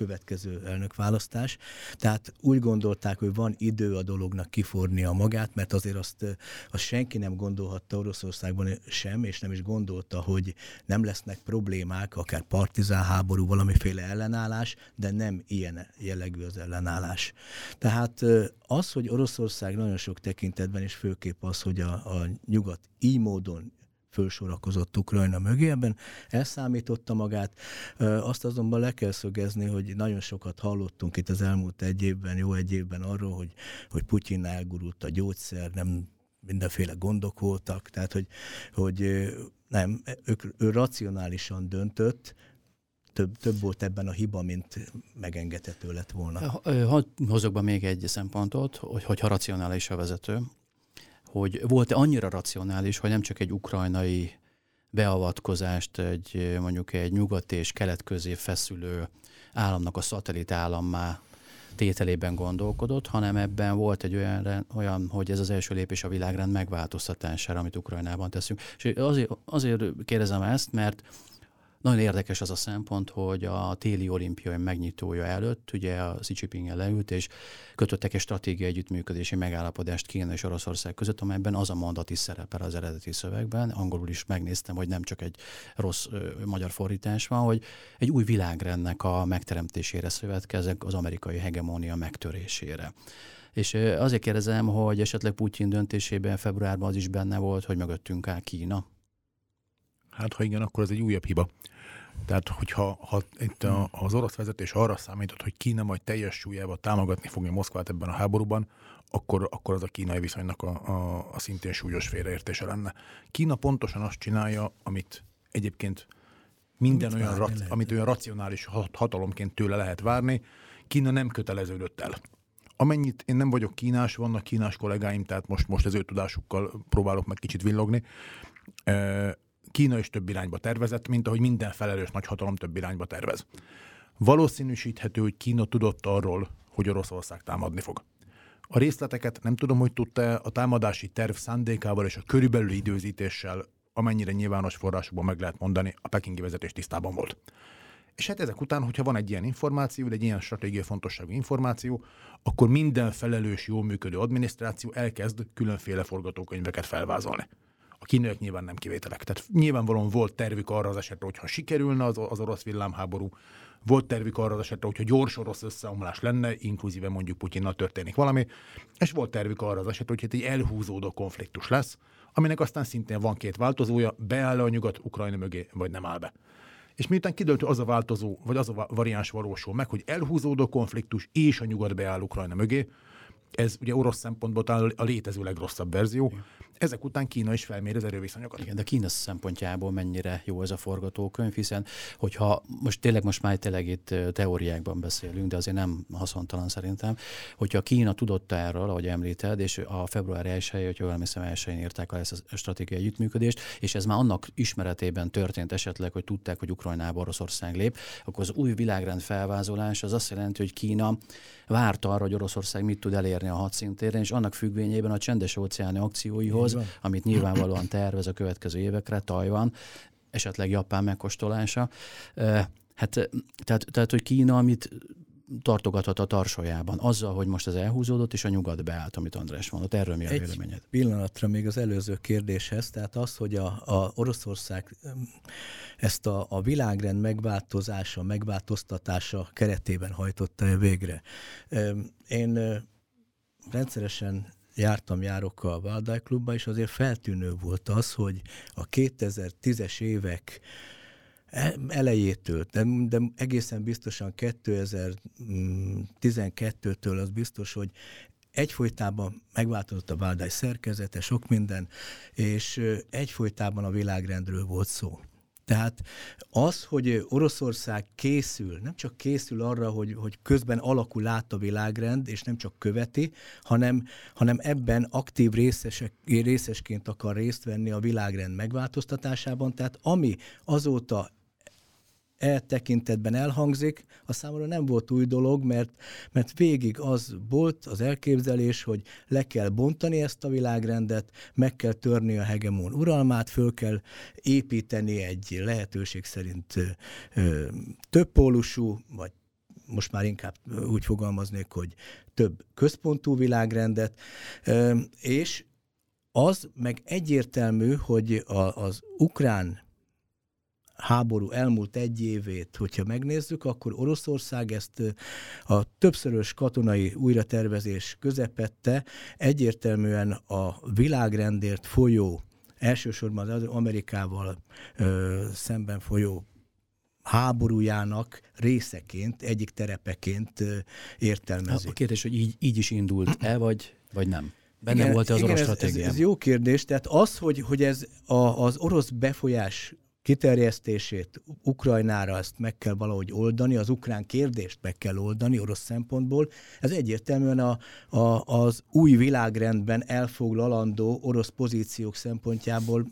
következő elnökválasztás. Tehát úgy gondolták, hogy van idő a dolognak kifornia magát, mert azért azt, azt senki nem gondolhatta Oroszországban sem, és nem is gondolta, hogy nem lesznek problémák, akár partizán háború, valamiféle ellenállás, de nem ilyen jellegű az ellenállás. Tehát az, hogy Oroszország nagyon sok tekintetben, és főképp az, hogy a, a nyugat így módon fölsorakozott Ukrajna mögé, ebben elszámította magát. Azt azonban le kell szögezni, hogy nagyon sokat hallottunk itt az elmúlt egy évben, jó egy évben arról, hogy, hogy Putyin elgurult a gyógyszer, nem mindenféle gondok voltak, tehát hogy, hogy nem, ők, ő racionálisan döntött, több, több volt ebben a hiba, mint megengedhető lett volna. Hadd hozok be még egy szempontot, hogy, hogyha racionális a vezető, hogy volt-e annyira racionális, hogy nem csak egy ukrajnai beavatkozást egy mondjuk egy nyugat és kelet közé feszülő államnak a szatellit állammá tételében gondolkodott, hanem ebben volt egy olyan, olyan, hogy ez az első lépés a világrend megváltoztatására, amit Ukrajnában teszünk. És azért, azért kérdezem ezt, mert nagyon érdekes az a szempont, hogy a téli olimpiai megnyitója előtt ugye a Xi jinping leült, és kötöttek egy stratégiai együttműködési megállapodást Kína és Oroszország között, amelyben az a mondat is szerepel az eredeti szövegben. Angolul is megnéztem, hogy nem csak egy rossz ö, magyar fordítás van, hogy egy új világrendnek a megteremtésére szövetkezek az amerikai hegemónia megtörésére. És azért kérdezem, hogy esetleg Putyin döntésében februárban az is benne volt, hogy mögöttünk áll Kína. Hát ha igen, akkor ez egy újabb hiba. Tehát, hogyha ha itt a, az orosz vezetés arra számított, hogy Kína majd teljes súlyával támogatni fogja Moszkvát ebben a háborúban, akkor, akkor az a kínai viszonynak a, a, a szintén súlyos félreértése lenne. Kína pontosan azt csinálja, amit egyébként minden amit olyan, rac, amit olyan racionális hatalomként tőle lehet várni. Kína nem köteleződött el. Amennyit én nem vagyok kínás, vannak kínás kollégáim, tehát most, most az ő tudásukkal próbálok meg kicsit villogni. Kína is több irányba tervezett, mint ahogy minden felelős nagyhatalom több irányba tervez. Valószínűsíthető, hogy Kína tudott arról, hogy Oroszország támadni fog. A részleteket nem tudom, hogy tudta a támadási terv szándékával és a körülbelül időzítéssel, amennyire nyilvános forrásokban meg lehet mondani, a pekingi vezetés tisztában volt. És hát ezek után, hogyha van egy ilyen információ, egy ilyen stratégiai fontosságú információ, akkor minden felelős, jól működő adminisztráció elkezd különféle forgatókönyveket felvázolni. A kínaiak nyilván nem kivételek. Tehát nyilvánvalóan volt tervük arra az esetre, hogyha sikerülne az, az orosz villámháború, volt tervük arra az esetre, hogyha gyors orosz összeomlás lenne, inkluzíve mondjuk Putyinnal történik valami, és volt tervük arra az esetre, hogy egy elhúzódó konfliktus lesz, aminek aztán szintén van két változója, beáll a nyugat Ukrajna mögé, vagy nem áll be. És miután kiderült, az a változó, vagy az a variáns valósul meg, hogy elhúzódó konfliktus és a nyugat beáll Ukrajna mögé, ez ugye orosz szempontból talán a létező legrosszabb verzió. Ezek után Kína is felmér az erőviszonyokat. Igen, de Kína szempontjából mennyire jó ez a forgatókönyv, hiszen hogyha most tényleg most már tényleg itt teóriákban beszélünk, de azért nem haszontalan szerintem, hogyha Kína tudott erről, ahogy említed, és a február 1 hogy jól emlékszem, 1 írták ezt a stratégiai együttműködést, és ez már annak ismeretében történt esetleg, hogy tudták, hogy Ukrajnába Oroszország lép, akkor az új világrend felvázolás az azt jelenti, hogy Kína várta arra, hogy Oroszország mit tud elérni a hadszintéren, és annak függvényében a csendes óceáni akcióihoz, amit nyilvánvalóan tervez a következő évekre, Tajvan, esetleg Japán megkóstolása. Hát, tehát, tehát, hogy Kína, amit tartogathat a tarsajában, azzal, hogy most ez elhúzódott, és a nyugat beállt, amit András mondott. Erről mi a Egy véleményed? pillanatra még az előző kérdéshez, tehát az, hogy a, a Oroszország ezt a, a világrend megváltozása, megváltoztatása keretében hajtotta -e végre. Én rendszeresen jártam, járok a Valdai Klubba, és azért feltűnő volt az, hogy a 2010-es évek e, elejétől, de, de egészen biztosan 2012-től az biztos, hogy egyfolytában megváltozott a Valdai szerkezete, sok minden, és egyfolytában a világrendről volt szó. Tehát az, hogy Oroszország készül, nem csak készül arra, hogy, hogy közben alakul át a világrend, és nem csak követi, hanem, hanem ebben aktív részesek, részesként akar részt venni a világrend megváltoztatásában. Tehát ami azóta e tekintetben elhangzik, a számomra nem volt új dolog, mert, mert végig az volt az elképzelés, hogy le kell bontani ezt a világrendet, meg kell törni a hegemon uralmát, föl kell építeni egy lehetőség szerint ö, többpólusú, vagy most már inkább úgy fogalmaznék, hogy több központú világrendet, és az meg egyértelmű, hogy a, az ukrán háború elmúlt egy évét, hogyha megnézzük, akkor Oroszország ezt a többszörös katonai újratervezés közepette egyértelműen a világrendért folyó, elsősorban az Amerikával ö, szemben folyó háborújának részeként, egyik terepeként értelmezi. A kérdés, hogy így, így is indult-e, vagy, vagy nem? Benne igen, volt-e az igen, orosz ez, ez, ez jó kérdés. Tehát az, hogy, hogy ez a, az orosz befolyás kiterjesztését Ukrajnára ezt meg kell valahogy oldani, az ukrán kérdést meg kell oldani orosz szempontból. Ez egyértelműen a, a, az új világrendben elfoglalandó orosz pozíciók szempontjából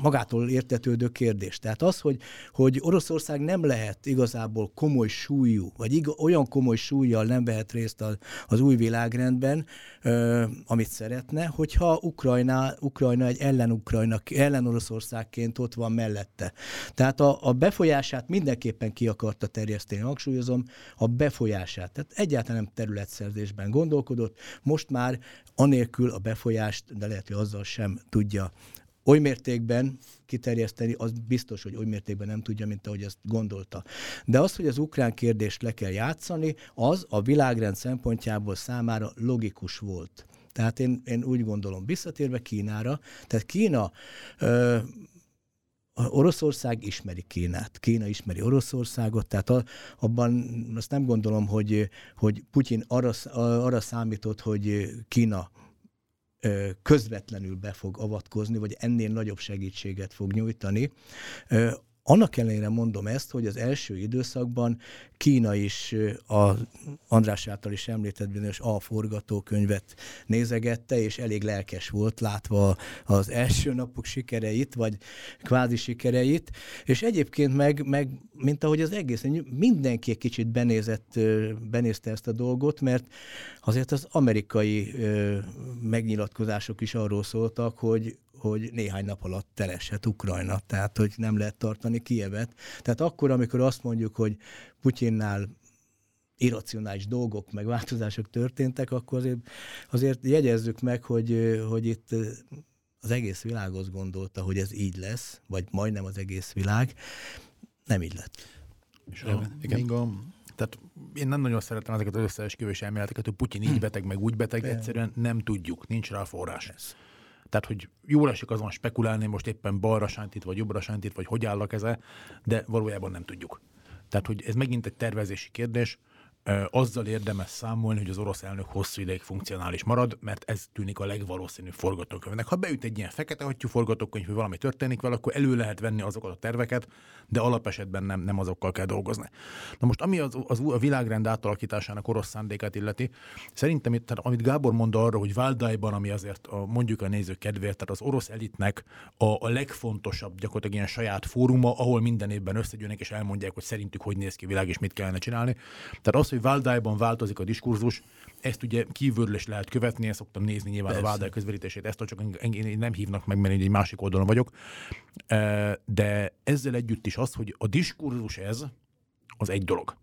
magától értetődő kérdés. Tehát az, hogy, hogy Oroszország nem lehet igazából komoly súlyú, vagy ig- olyan komoly súlyjal nem vehet részt az, az új világrendben, ö, amit szeretne, hogyha Ukrajna, Ukrajna egy ellen-Ukrajna, ellen-Oroszországként ott van mellette. Tehát a, a befolyását mindenképpen ki akarta terjeszteni, hangsúlyozom, a befolyását. Tehát egyáltalán nem területszerzésben gondolkodott, most már anélkül a befolyást, de lehet, hogy azzal sem tudja oly mértékben kiterjeszteni, az biztos, hogy oly mértékben nem tudja, mint ahogy ezt gondolta. De az, hogy az ukrán kérdést le kell játszani, az a világrend szempontjából számára logikus volt. Tehát én, én úgy gondolom, visszatérve Kínára, tehát Kína ö, Oroszország ismeri Kínát, Kína ismeri Oroszországot, tehát a, abban azt nem gondolom, hogy, hogy Putyin arra, arra számított, hogy Kína közvetlenül be fog avatkozni, vagy ennél nagyobb segítséget fog nyújtani. Annak ellenére mondom ezt, hogy az első időszakban Kína is a András által is említett bizonyos A forgatókönyvet nézegette, és elég lelkes volt látva az első napok sikereit, vagy kvázi sikereit, és egyébként meg, meg mint ahogy az egész, mindenki egy kicsit benézett, benézte ezt a dolgot, mert azért az amerikai megnyilatkozások is arról szóltak, hogy hogy néhány nap alatt teleshet Ukrajna, tehát hogy nem lehet tartani Kievet. Tehát akkor, amikor azt mondjuk, hogy Putyinnál irracionális dolgok, meg változások történtek, akkor azért, azért jegyezzük meg, hogy, hogy itt az egész világ azt gondolta, hogy ez így lesz, vagy majdnem az egész világ. Nem így lett. És a, igen. a, tehát én nem nagyon szeretem ezeket az összeesküvés elméleteket, hogy Putyin így beteg, meg úgy beteg, egyszerűen nem tudjuk, nincs rá forrás. Ez. Tehát, hogy jól esik azon spekulálni, most éppen balra sántít, vagy jobbra sántít, vagy hogy áll a keze, de valójában nem tudjuk. Tehát, hogy ez megint egy tervezési kérdés, azzal érdemes számolni, hogy az orosz elnök hosszú ideig funkcionális marad, mert ez tűnik a legvalószínűbb forgatókönyvnek. Ha beüt egy ilyen fekete hattyú forgatókönyv, hogy valami történik vele, akkor elő lehet venni azokat a terveket, de alapesetben nem, nem azokkal kell dolgozni. Na most, ami az, az a világrend átalakításának orosz szándékát illeti, szerintem itt, amit Gábor mond arra, hogy Váldajban, ami azért a, mondjuk a nézők kedvéért, tehát az orosz elitnek a, a legfontosabb gyakorlatilag ilyen saját fóruma, ahol minden évben összegyűnnek és elmondják, hogy szerintük hogy néz ki világ és mit kellene csinálni. Tehát az, hogy Váldájban változik a diskurzus, ezt ugye kívülről is lehet követni, ezt szoktam nézni nyilván Persze. a Váldáj közvetítését, ezt csak engem nem hívnak meg, mert egy másik oldalon vagyok. De ezzel együtt is az, hogy a diskurzus ez, az egy dolog.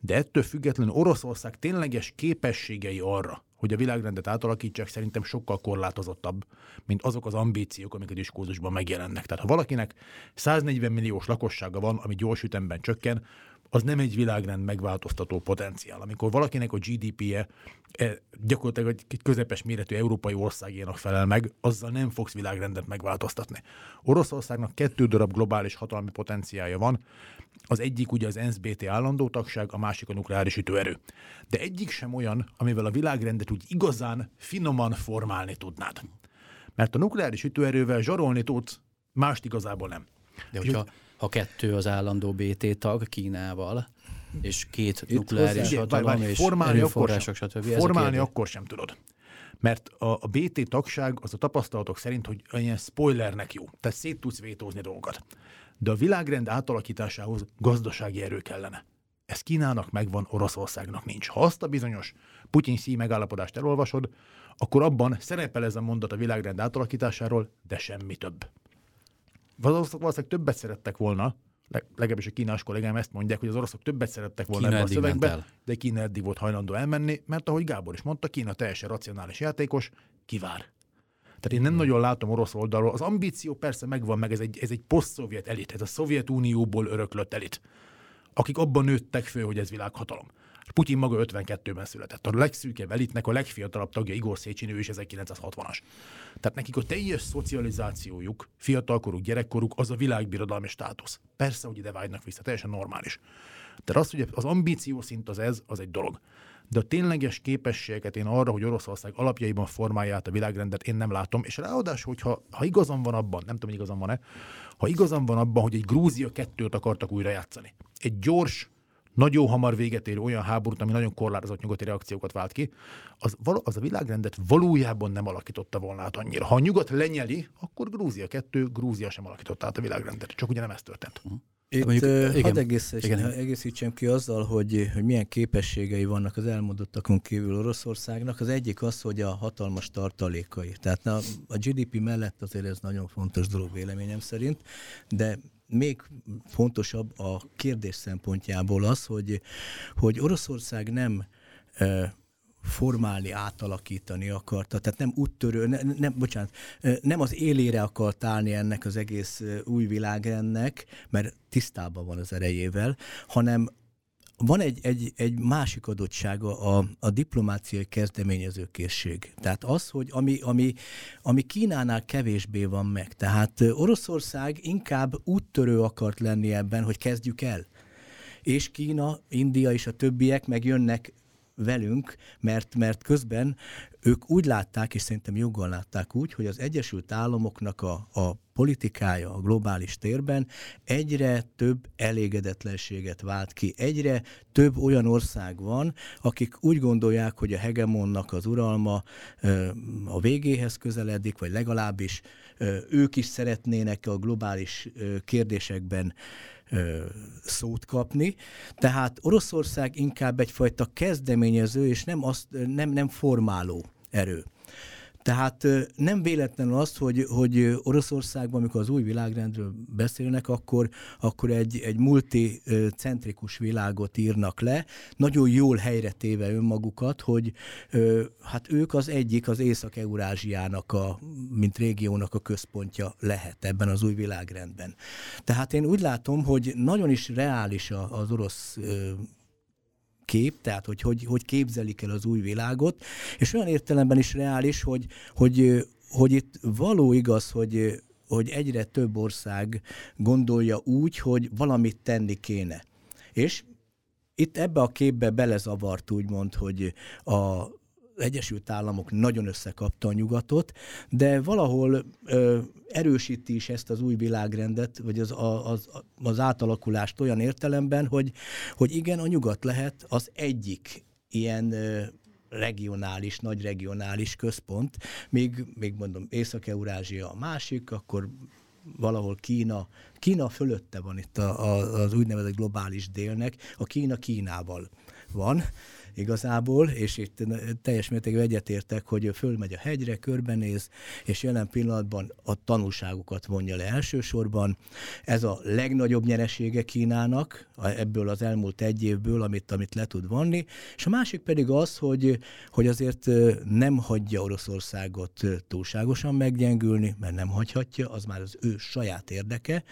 De ettől függetlenül Oroszország tényleges képességei arra, hogy a világrendet átalakítsák, szerintem sokkal korlátozottabb, mint azok az ambíciók, amik a diskurzusban megjelennek. Tehát ha valakinek 140 milliós lakossága van, ami gyors ütemben csökken, az nem egy világrend megváltoztató potenciál. Amikor valakinek a GDP-je e, gyakorlatilag egy közepes méretű európai országénak felel meg, azzal nem fogsz világrendet megváltoztatni. Oroszországnak kettő darab globális hatalmi potenciája van, az egyik ugye az NSBT állandó tagság, a másik a nukleáris ütőerő. De egyik sem olyan, amivel a világrendet úgy igazán finoman formálni tudnád. Mert a nukleáris ütőerővel zsarolni tudsz, mást igazából nem. De hogyha, ha kettő az állandó BT tag Kínával, és két Itt nukleáris hatalom, és formálni erőforrások, stb. Formálni akkor sem tudod. Mert a, a BT tagság az a tapasztalatok szerint, hogy ilyen spoilernek jó. Tehát szét tudsz vétózni dolgokat. De a világrend átalakításához gazdasági erő kellene. Ez Kínának megvan, Oroszországnak nincs. Ha azt a bizonyos Putyin szí megállapodást elolvasod, akkor abban szerepel ez a mondat a világrend átalakításáról, de semmi több valószínűleg többet szerettek volna, legalábbis a kínás kollégám ezt mondják, hogy az oroszok többet szerettek volna Kína a szövegbe, de Kína eddig volt hajlandó elmenni, mert ahogy Gábor is mondta, Kína teljesen racionális játékos, kivár. Tehát én nem hmm. nagyon látom orosz oldalról. Az ambíció persze megvan, meg ez egy, ez egy poszt-szovjet elit, ez a Szovjetunióból öröklött elit, akik abban nőttek föl, hogy ez világhatalom. Putyin maga 52-ben született. A legszűkebb elitnek a legfiatalabb tagja Igor Széchenyi, ő is 1960-as. Tehát nekik a teljes szocializációjuk, fiatalkoruk, gyerekkoruk az a világbirodalmi státusz. Persze, hogy ide vágynak vissza, teljesen normális. Tehát az, hogy az ambíció szint az ez, az egy dolog. De a tényleges képességeket én arra, hogy Oroszország alapjaiban formálja át a világrendet, én nem látom. És ráadásul, hogyha ha igazam van abban, nem tudom, hogy igazam van-e, ha igazam van abban, hogy egy Grúzia kettőt akartak újra játszani. Egy gyors, nagyon hamar véget érő olyan háborút, ami nagyon korlátozott nyugati reakciókat vált ki, az, az a világrendet valójában nem alakította volna át annyira. Ha a nyugat lenyeli, akkor Grúzia kettő, Grúzia sem alakította át a világrendet. Csak ugye nem ez történt. Uh-huh. Itt Mondjuk, uh, igen, hadd egészítsem, igen. egészítsem ki azzal, hogy, hogy milyen képességei vannak az elmondottakon kívül Oroszországnak. Az egyik az, hogy a hatalmas tartalékai. Tehát a, a GDP mellett azért ez nagyon fontos dolog véleményem szerint, de még fontosabb a kérdés szempontjából az, hogy, hogy Oroszország nem formálni, átalakítani akarta, tehát nem úttörő, ne, nem, bocsánat, nem az élére akart állni ennek az egész új világrendnek, mert tisztában van az erejével, hanem van egy, egy, egy másik adottsága, a, a diplomáciai kezdeményezőkészség. Tehát az, hogy ami, ami, ami Kínánál kevésbé van meg. Tehát Oroszország inkább úttörő akart lenni ebben, hogy kezdjük el. És Kína, India és a többiek meg jönnek velünk, mert, mert közben ők úgy látták, és szerintem joggal látták úgy, hogy az Egyesült Államoknak a, a politikája a globális térben egyre több elégedetlenséget vált ki. Egyre több olyan ország van, akik úgy gondolják, hogy a hegemonnak az uralma a végéhez közeledik, vagy legalábbis ők is szeretnének a globális kérdésekben szót kapni. Tehát Oroszország inkább egyfajta kezdeményező, és nem, azt, nem, nem formáló erő. Tehát nem véletlenül az, hogy, hogy Oroszországban, amikor az új világrendről beszélnek, akkor, akkor egy, egy multicentrikus világot írnak le, nagyon jól helyre téve önmagukat, hogy hát ők az egyik az Észak-Eurázsiának, a, mint régiónak a központja lehet ebben az új világrendben. Tehát én úgy látom, hogy nagyon is reális az orosz kép, tehát hogy, hogy hogy képzelik el az új világot, és olyan értelemben is reális, hogy, hogy, hogy itt való igaz, hogy, hogy egyre több ország gondolja úgy, hogy valamit tenni kéne. És itt ebbe a képbe belezavart úgymond, hogy a Egyesült Államok nagyon összekapta a nyugatot, de valahol ö, erősíti is ezt az új világrendet, vagy az, az, az átalakulást olyan értelemben, hogy, hogy igen, a nyugat lehet az egyik ilyen ö, regionális, nagy regionális központ, még, még mondom, Észak-Eurázsia a másik, akkor valahol Kína, Kína fölötte van itt a, a, az úgynevezett globális délnek, a Kína Kínával van, igazából, és itt teljes mértékben egyetértek, hogy fölmegy a hegyre, körbenéz, és jelen pillanatban a tanulságokat vonja le elsősorban. Ez a legnagyobb nyeresége Kínának ebből az elmúlt egy évből, amit, amit le tud vonni, és a másik pedig az, hogy, hogy azért nem hagyja Oroszországot túlságosan meggyengülni, mert nem hagyhatja, az már az ő saját érdeke.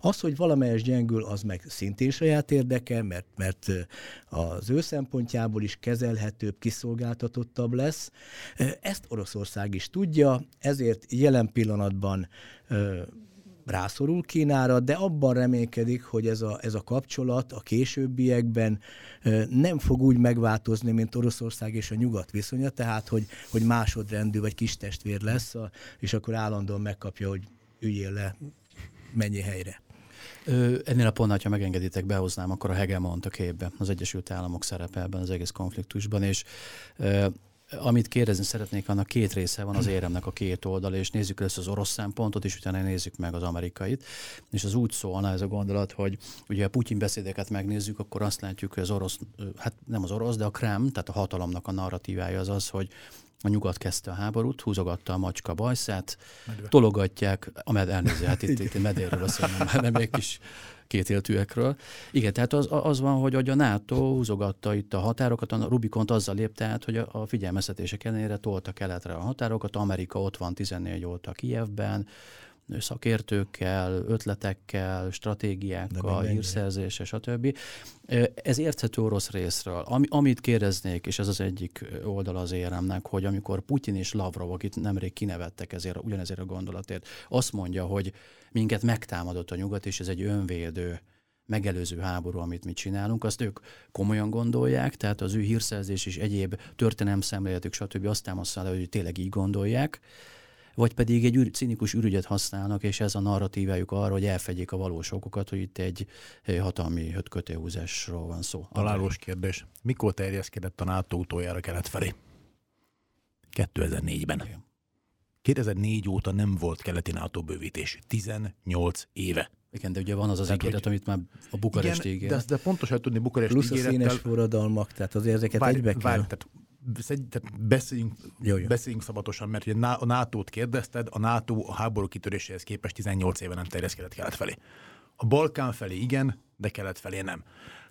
Az, hogy valamelyes gyengül, az meg szintén saját érdeke, mert, mert az ő szempontjából is is kezelhetőbb, kiszolgáltatottabb lesz. Ezt Oroszország is tudja, ezért jelen pillanatban rászorul Kínára, de abban reménykedik, hogy ez a, ez a kapcsolat a későbbiekben nem fog úgy megváltozni, mint Oroszország és a nyugat viszonya, tehát hogy, hogy másodrendű vagy kis testvér lesz, és akkor állandóan megkapja, hogy üljél le, mennyi helyre. Ennél a pontnál, ha megengeditek, behoznám akkor a hegemont a képbe, az Egyesült Államok szerepe ebben az egész konfliktusban, és amit kérdezni szeretnék, annak két része van az éremnek a két oldal, és nézzük először az orosz szempontot, és utána nézzük meg az amerikait. És az úgy szólna ez a gondolat, hogy ugye a Putyin beszédeket megnézzük, akkor azt látjuk, hogy az orosz, hát nem az orosz, de a Krem, tehát a hatalomnak a narratívája az az, hogy a nyugat kezdte a háborút, húzogatta a macska bajszát, Medve. tologatják, a med, elnéző, hát itt, itt medérről beszélnem, nem egy kis kétéltűekről. Igen, tehát az, az van, hogy a NATO húzogatta itt a határokat, a Rubikont azzal lépte át, hogy a, a figyelmeztetések ellenére tolta keletre a határokat, Amerika ott van 14 óta Kijevben, szakértőkkel, ötletekkel, stratégiákkal, hírszerzése, stb. Ez érthető orosz részről. Ami, amit kérdeznék, és ez az egyik oldala az éremnek, hogy amikor Putyin és Lavrov, akit nemrég kinevettek ezért, ugyanezért a gondolatért, azt mondja, hogy minket megtámadott a nyugat, és ez egy önvédő megelőző háború, amit mi csinálunk, azt ők komolyan gondolják, tehát az ő hírszerzés és egyéb történelem szemléletük, stb. azt támasztja, hogy tényleg így gondolják, vagy pedig egy ür, cinikus ürügyet használnak, és ez a narratívájuk arra, hogy elfedjék a valós okokat, hogy itt egy hatalmi hötkötőhúzásról van szó. Találós kérdés. Mikor terjeszkedett a NATO utoljára kelet felé? 2004-ben. Igen. 2004 óta nem volt keleti NATO bővítés. 18 éve. Igen, de ugye van az az tehát, ígéret, hogy... amit már a Bukaresti ígéret. De, de pontosan tudni Bukaresti Plusz ígérettel... Plusz a színes forradalmak, tehát azért ezeket várj, egybe kell. Várj, tehát tehát beszéljünk, jó, jó. beszéljünk szabatosan, mert ugye a NATO-t kérdezted, a NATO a háború kitöréséhez képest 18 éve nem terjeszkedett kelet felé. A Balkán felé igen, de kelet felé nem.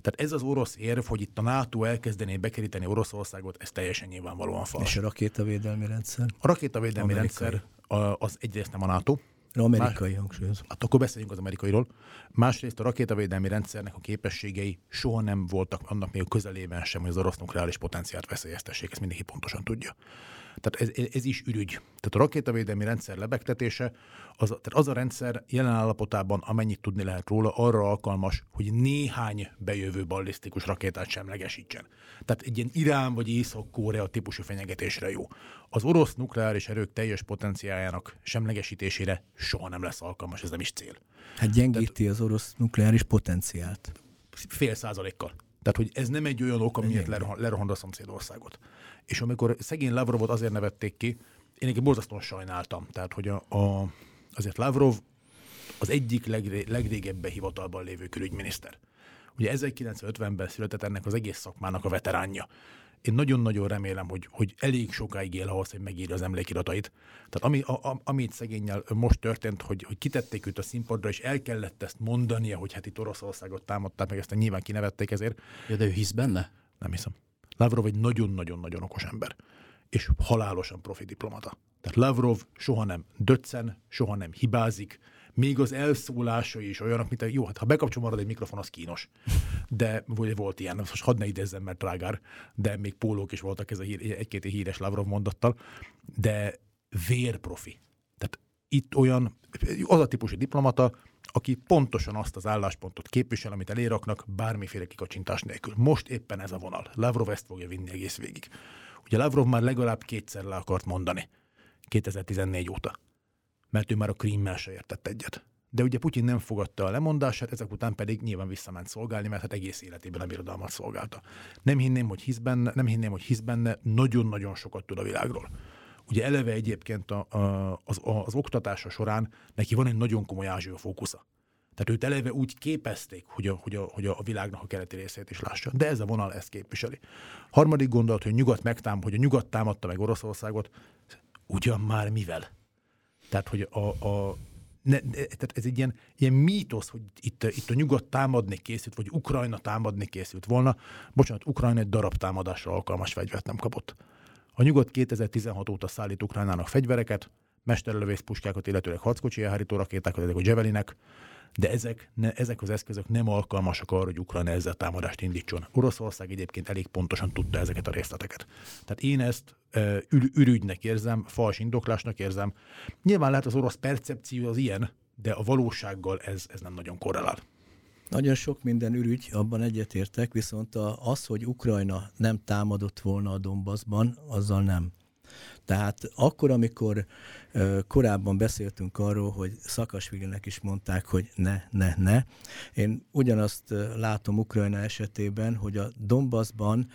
Tehát ez az orosz érv, hogy itt a NATO elkezdené bekeríteni Oroszországot, ez teljesen nyilvánvalóan fals. És a rakétavédelmi rendszer? A rakétavédelmi Amerikai. rendszer az egyrészt nem a NATO, Amerikai hangsúlyozom. Hát akkor beszéljünk az amerikairól. Másrészt a rakétavédelmi rendszernek a képességei soha nem voltak annak még közelében sem, hogy az orosz nukleáris potenciált veszélyeztessék, ezt mindenki pontosan tudja. Tehát ez, ez is ürügy. Tehát a rakétavédelmi rendszer lebegtetése, az, tehát az a rendszer jelen állapotában, amennyit tudni lehet róla, arra alkalmas, hogy néhány bejövő ballisztikus rakétát semlegesítsen. Tehát egy ilyen Irán vagy Észak-Korea típusú fenyegetésre jó. Az orosz nukleáris erők teljes potenciájának semlegesítésére soha nem lesz alkalmas, ez nem is cél. Hát gyengíti Tehát, az orosz nukleáris potenciált. Fél százalékkal. Tehát, hogy ez nem egy olyan ok, amiért lerohant a szomszédországot. És amikor szegény Lavrovot azért nevették ki, én egy borzasztóan sajnáltam. Tehát, hogy a, a, azért Lavrov az egyik legré, legrégebben hivatalban lévő külügyminiszter. Ugye 1950-ben született ennek az egész szakmának a veteránja én nagyon-nagyon remélem, hogy, hogy elég sokáig él ahhoz, hogy megírja az emlékiratait. Tehát ami, a, a, amit szegényel most történt, hogy, hogy kitették őt a színpadra, és el kellett ezt mondania, hogy hát itt Oroszországot támadták, meg ezt nyilván kinevették ezért. Ja, de ő hisz benne? Nem hiszem. Lavrov egy nagyon-nagyon-nagyon okos ember, és halálosan profi diplomata. Tehát Lavrov soha nem döccen, soha nem hibázik, még az elszólásai is olyanok, mint a, jó, hát ha bekapcsol marad egy mikrofon, az kínos. De vagy volt ilyen, most hadd ne idezzem, mert trágár, de még pólók is voltak ez a hír, egy-két híres Lavrov mondattal, de vérprofi. Tehát itt olyan, az a típusú diplomata, aki pontosan azt az álláspontot képvisel, amit eléraknak, bármiféle kikacsintás nélkül. Most éppen ez a vonal. Lavrov ezt fogja vinni egész végig. Ugye Lavrov már legalább kétszer le akart mondani 2014 óta mert ő már a krímmel se értett egyet. De ugye Putyin nem fogadta a lemondását, ezek után pedig nyilván visszament szolgálni, mert hát egész életében a birodalmat szolgálta. Nem hinném, hogy hisz benne, nem hinném, hogy hisz benne, nagyon-nagyon sokat tud a világról. Ugye eleve egyébként a, a, az, a, az oktatása során neki van egy nagyon komoly ázsia fókusza. Tehát őt eleve úgy képezték, hogy a, hogy, a, hogy a világnak a keleti részét is lássa. De ez a vonal ezt képviseli. Harmadik gondolat, hogy nyugat megtám, hogy a nyugat támadta meg Oroszországot, ugyan már mivel? Tehát, hogy a, a ne, ne, tehát ez egy ilyen, ilyen mítosz, hogy itt, itt a nyugat támadni készült, vagy Ukrajna támadni készült volna. Bocsánat, Ukrajna egy darab támadásra alkalmas fegyvert nem kapott. A nyugat 2016 óta szállít Ukrajnának fegyvereket, mesterlövész puskákat, illetőleg harckocsi elhárító rakétákat, ezek a Javelinek, de ezek, ne, ezek az eszközök nem alkalmasak arra, hogy Ukrajna ezzel támadást indítson. Oroszország egyébként elég pontosan tudta ezeket a részleteket. Tehát én ezt ür, ürügynek érzem, fals indoklásnak érzem. Nyilván lehet az orosz percepció az ilyen, de a valósággal ez, ez nem nagyon korrelál. Nagyon sok minden ürügy, abban egyetértek, viszont az, hogy Ukrajna nem támadott volna a Donbassban, azzal nem. Tehát akkor, amikor korábban beszéltünk arról, hogy Szakasvilinek is mondták, hogy ne, ne, ne, én ugyanazt látom Ukrajna esetében, hogy a Donbassban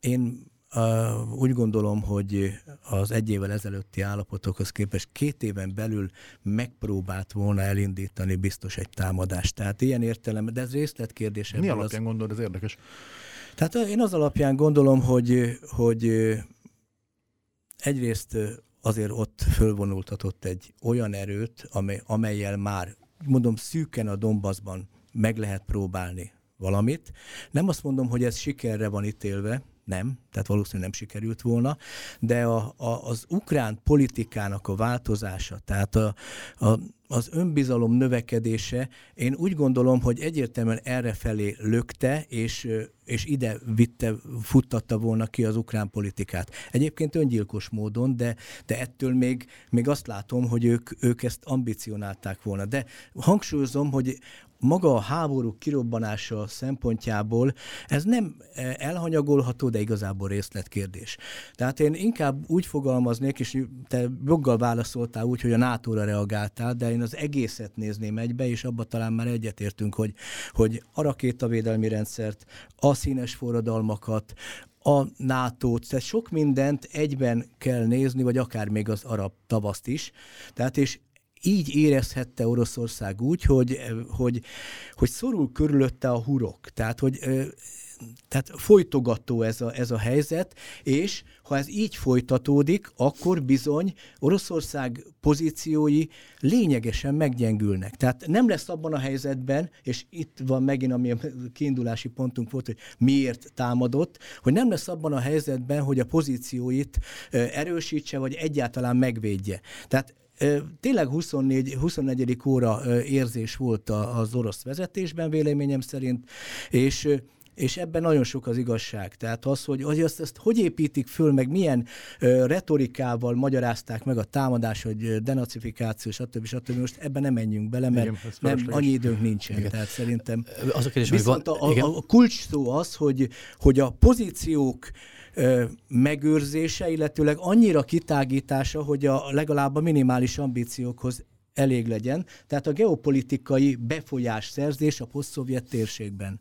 én Uh, úgy gondolom, hogy az egy évvel ezelőtti állapotokhoz képest két éven belül megpróbált volna elindítani biztos egy támadást. Tehát ilyen értelem, de ez részletkérdés. Mi alapján az... gondolod, ez érdekes? Tehát én az alapján gondolom, hogy, hogy egyrészt azért ott fölvonultatott egy olyan erőt, amely, amelyel már, mondom, szűken a Donbassban meg lehet próbálni valamit. Nem azt mondom, hogy ez sikerre van ítélve, nem, tehát valószínűleg nem sikerült volna, de a, a, az ukrán politikának a változása, tehát a, a, az önbizalom növekedése, én úgy gondolom, hogy egyértelműen erre felé lökte, és, és ide vitte, futtatta volna ki az ukrán politikát. Egyébként öngyilkos módon, de, de ettől még, még azt látom, hogy ők, ők ezt ambicionálták volna. De hangsúlyozom, hogy maga a háború kirobbanása szempontjából ez nem eh, elhanyagolható, de igazából részletkérdés. Tehát én inkább úgy fogalmaznék, és te joggal válaszoltál úgy, hogy a NATO-ra reagáltál, de én az egészet nézném egybe, és abban talán már egyetértünk, hogy, hogy a rakétavédelmi rendszert, a színes forradalmakat, a NATO-t, tehát sok mindent egyben kell nézni, vagy akár még az arab tavaszt is. Tehát és így érezhette Oroszország úgy, hogy, hogy, hogy szorul körülötte a hurok. Tehát, hogy tehát folytogató ez a, ez a helyzet, és ha ez így folytatódik, akkor bizony Oroszország pozíciói lényegesen meggyengülnek. Tehát nem lesz abban a helyzetben, és itt van megint, ami a kiindulási pontunk volt, hogy miért támadott, hogy nem lesz abban a helyzetben, hogy a pozícióit erősítse, vagy egyáltalán megvédje. Tehát tényleg 24, 24. óra érzés volt az orosz vezetésben véleményem szerint, és és ebben nagyon sok az igazság. Tehát az, hogy, hogy azt, azt hogy építik föl, meg milyen ö, retorikával magyarázták meg a támadás, hogy denacifikáció, stb. stb. Most ebben nem menjünk bele, mert igen, nem, annyi időnk nincsen. Igen. Tehát szerintem az a kérdés, viszont van, a, a, a kulcs szó az, hogy, hogy a pozíciók ö, megőrzése, illetőleg annyira kitágítása, hogy a legalább a minimális ambíciókhoz elég legyen. Tehát a geopolitikai befolyás szerzés a poszt térségben.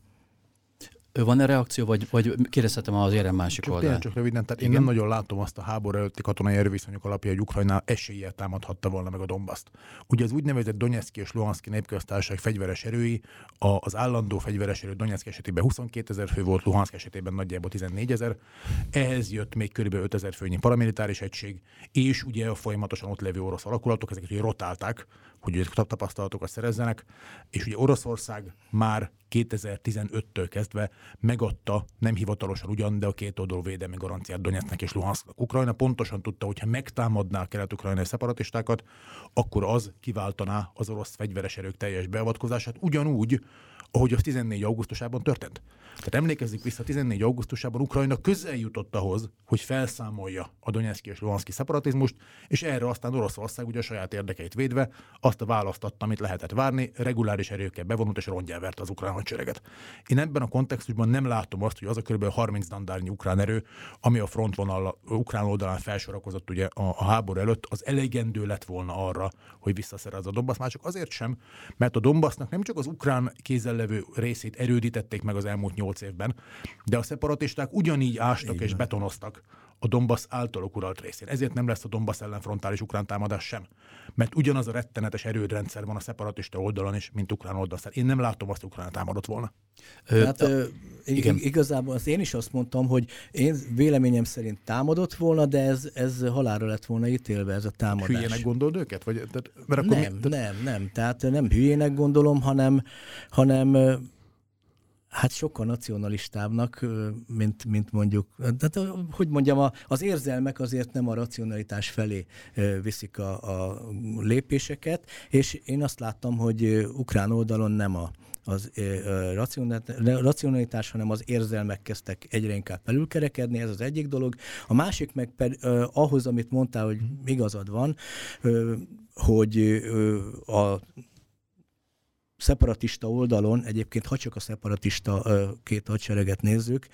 Van-e reakció, vagy, vagy kérdezhetem az érem másik csak oldalát? Csak röviden, tehát Igen? én nem nagyon látom azt a háború előtti katonai erőviszonyok alapja, hogy Ukrajna eséllyel támadhatta volna meg a Dombaszt. Ugye az úgynevezett Donetszki és Luhanszki népköztársaság fegyveres erői, a, az állandó fegyveres erő Donetszki esetében 22 ezer fő volt, Luhanszk esetében nagyjából 14 ezer. Ehhez jött még kb. 5 ezer főnyi paramilitáris egység, és ugye a folyamatosan ott levő orosz alakulatok, ezeket ugye rotálták, hogy ők tapasztalatokat szerezzenek, és ugye Oroszország már 2015-től kezdve megadta, nem hivatalosan ugyan, de a két oldalú védelmi garanciát Donetsknek és Luhansknak. Ukrajna pontosan tudta, hogy ha megtámadná kelet-ukrajnai szeparatistákat, akkor az kiváltaná az orosz fegyveres erők teljes beavatkozását, ugyanúgy, ahogy az 14. augusztusában történt. Tehát emlékezzük vissza, 14. augusztusában Ukrajna közel jutott ahhoz, hogy felszámolja a Donetszki és Luhanszki szeparatizmust, és erre aztán Oroszország ugye a saját érdekeit védve azt a választott, amit lehetett várni, reguláris erőkkel bevonult és rongyelvert az ukrán hadsereget. Én ebben a kontextusban nem látom azt, hogy az a kb. 30 dandárnyi ukrán erő, ami a frontvonal ukrán oldalán felsorakozott ugye a, a háború előtt, az elegendő lett volna arra, hogy visszaszerez a Donbass, már csak azért sem, mert a Donbassnak nem csak az ukrán kézzel levő részét erődítették meg az elmúlt nyolc évben, de a szeparatisták ugyanígy ástak Igen. és betonoztak a Donbass általuk uralt részén. Ezért nem lesz a Donbass ellen frontális ukrán támadás sem. Mert ugyanaz a rettenetes erődrendszer van a szeparatista oldalon is, mint ukrán oldalon. Én nem látom azt, hogy ukrán támadott volna. Hát, ö, igen. Igazából azt én is azt mondtam, hogy én véleményem szerint támadott volna, de ez, ez halára lett volna ítélve ez a támadás. Hülyének gondolod őket? Vagy, tehát, mert akkor nem, mi, tehát... nem, nem. Tehát nem hülyének gondolom, hanem, hanem Hát sokkal nacionalistábbnak, mint, mint mondjuk, tehát, hogy mondjam, az érzelmek azért nem a racionalitás felé viszik a, a lépéseket, és én azt láttam, hogy ukrán oldalon nem a, az racionalitás, hanem az érzelmek kezdtek egyre inkább felülkerekedni, ez az egyik dolog. A másik meg pedig ahhoz, amit mondtál, hogy igazad van, hogy a szeparatista oldalon, egyébként ha csak a szeparatista két hadsereget nézzük,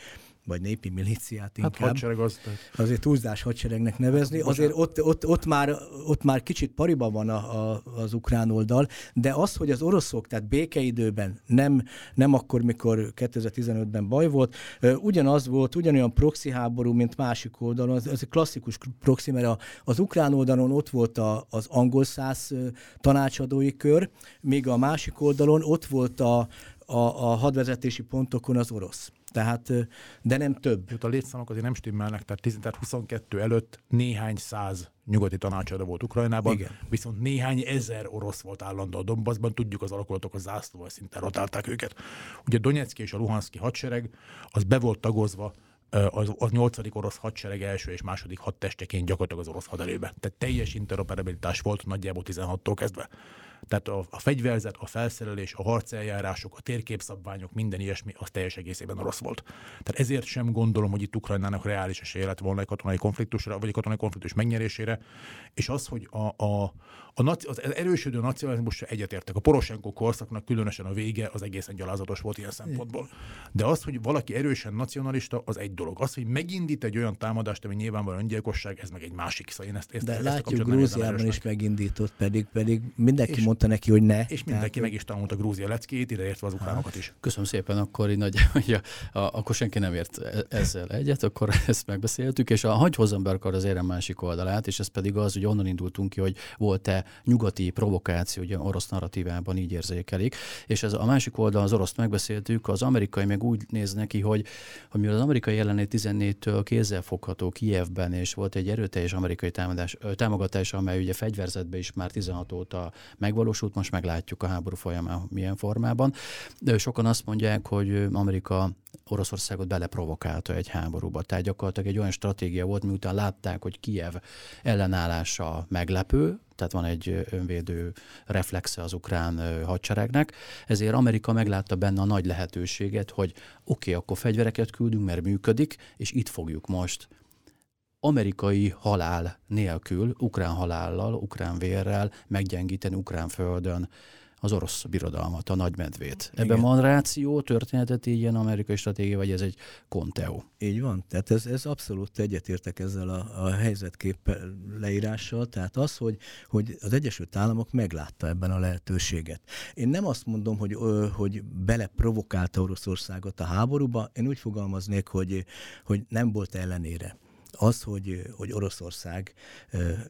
vagy népi milíciát hát inkább. Hát hadsereg az. Azért túlzás hadseregnek nevezni. Azért ott, ott, ott, már, ott már kicsit pariba van a, a, az ukrán oldal, de az, hogy az oroszok, tehát békeidőben, nem, nem akkor, mikor 2015-ben baj volt, ugyanaz volt, ugyanolyan proxy háború, mint másik oldalon. Ez, ez egy klasszikus proxy, mert az ukrán oldalon ott volt a, az angol száz tanácsadói kör, míg a másik oldalon ott volt a, a, a hadvezetési pontokon az orosz. Tehát, de nem több. Jut a létszámok azért nem stimmelnek, tehát, tehát 22 előtt néhány száz nyugati tanácsadó volt Ukrajnában, Igen. viszont néhány ezer orosz volt állandó a Donbassban, tudjuk az alakulatok a zászlóval szinte rotálták őket. Ugye Donetszki és a Luhanszki hadsereg az be volt tagozva az, az 8. orosz hadsereg első és második hadtesteként gyakorlatilag az orosz haderőbe. Tehát teljes interoperabilitás volt nagyjából 16-tól kezdve. Tehát a, a fegyverzet, a felszerelés, a harceljárások, a térképszabványok, minden ilyesmi, az teljes egészében rossz volt. Tehát ezért sem gondolom, hogy itt Ukrajnának reális esélye lett volna egy katonai konfliktusra, vagy egy katonai konfliktus megnyerésére, és az, hogy a, a, a, az erősödő nacionalizmusra egyetértek. A Poroshenko korszaknak különösen a vége az egészen gyalázatos volt ilyen szempontból. De az, hogy valaki erősen nacionalista, az egy dolog. Az, hogy megindít egy olyan támadást, ami nyilvánvalóan öngyilkosság, ez meg egy másik. Szóval én ezt, ezt, De ezt látjuk, Grúziában is megindított, pedig, pedig mindenki és, mondta neki, hogy ne. És mindenki tehát, meg is tanult a Grúzia leckét, ideértve az ukránokat is. Köszönöm szépen, akkor így nagy, (laughs) hogy a, a, akkor senki nem ért e- ezzel egyet, akkor (laughs) ezt megbeszéltük, és a hagy hozzam be akkor az érem másik oldalát, és ez pedig az, hogy onnan indultunk ki, hogy volt-e nyugati provokáció, ugye orosz narratívában így érzékelik, és ez a másik oldal, az oroszt megbeszéltük, az amerikai meg úgy néz neki, hogy, hogy mivel az amerikai jelenlét 14-től kézzelfogható Kijevben, és volt egy erőteljes amerikai támadás, támogatás, amely ugye fegyverzetben is már 16 óta megvalósult, most meglátjuk a háború folyamán milyen formában. De sokan azt mondják, hogy Amerika Oroszországot beleprovokálta egy háborúba. Tehát gyakorlatilag egy olyan stratégia volt, miután látták, hogy Kiev ellenállása meglepő, tehát van egy önvédő reflexe az ukrán hadseregnek, ezért Amerika meglátta benne a nagy lehetőséget, hogy oké, okay, akkor fegyvereket küldünk, mert működik, és itt fogjuk most amerikai halál nélkül, ukrán halállal, ukrán vérrel meggyengíteni ukrán földön az orosz birodalmat, a nagymedvét. Igen. Ebben van ráció, történetet így ilyen amerikai stratégia, vagy ez egy konteó? Így van, tehát ez, ez abszolút egyetértek ezzel a, a helyzetkép leírással, tehát az, hogy, hogy az Egyesült Államok meglátta ebben a lehetőséget. Én nem azt mondom, hogy, hogy beleprovokálta Oroszországot a háborúba, én úgy fogalmaznék, hogy, hogy nem volt ellenére az, hogy, hogy Oroszország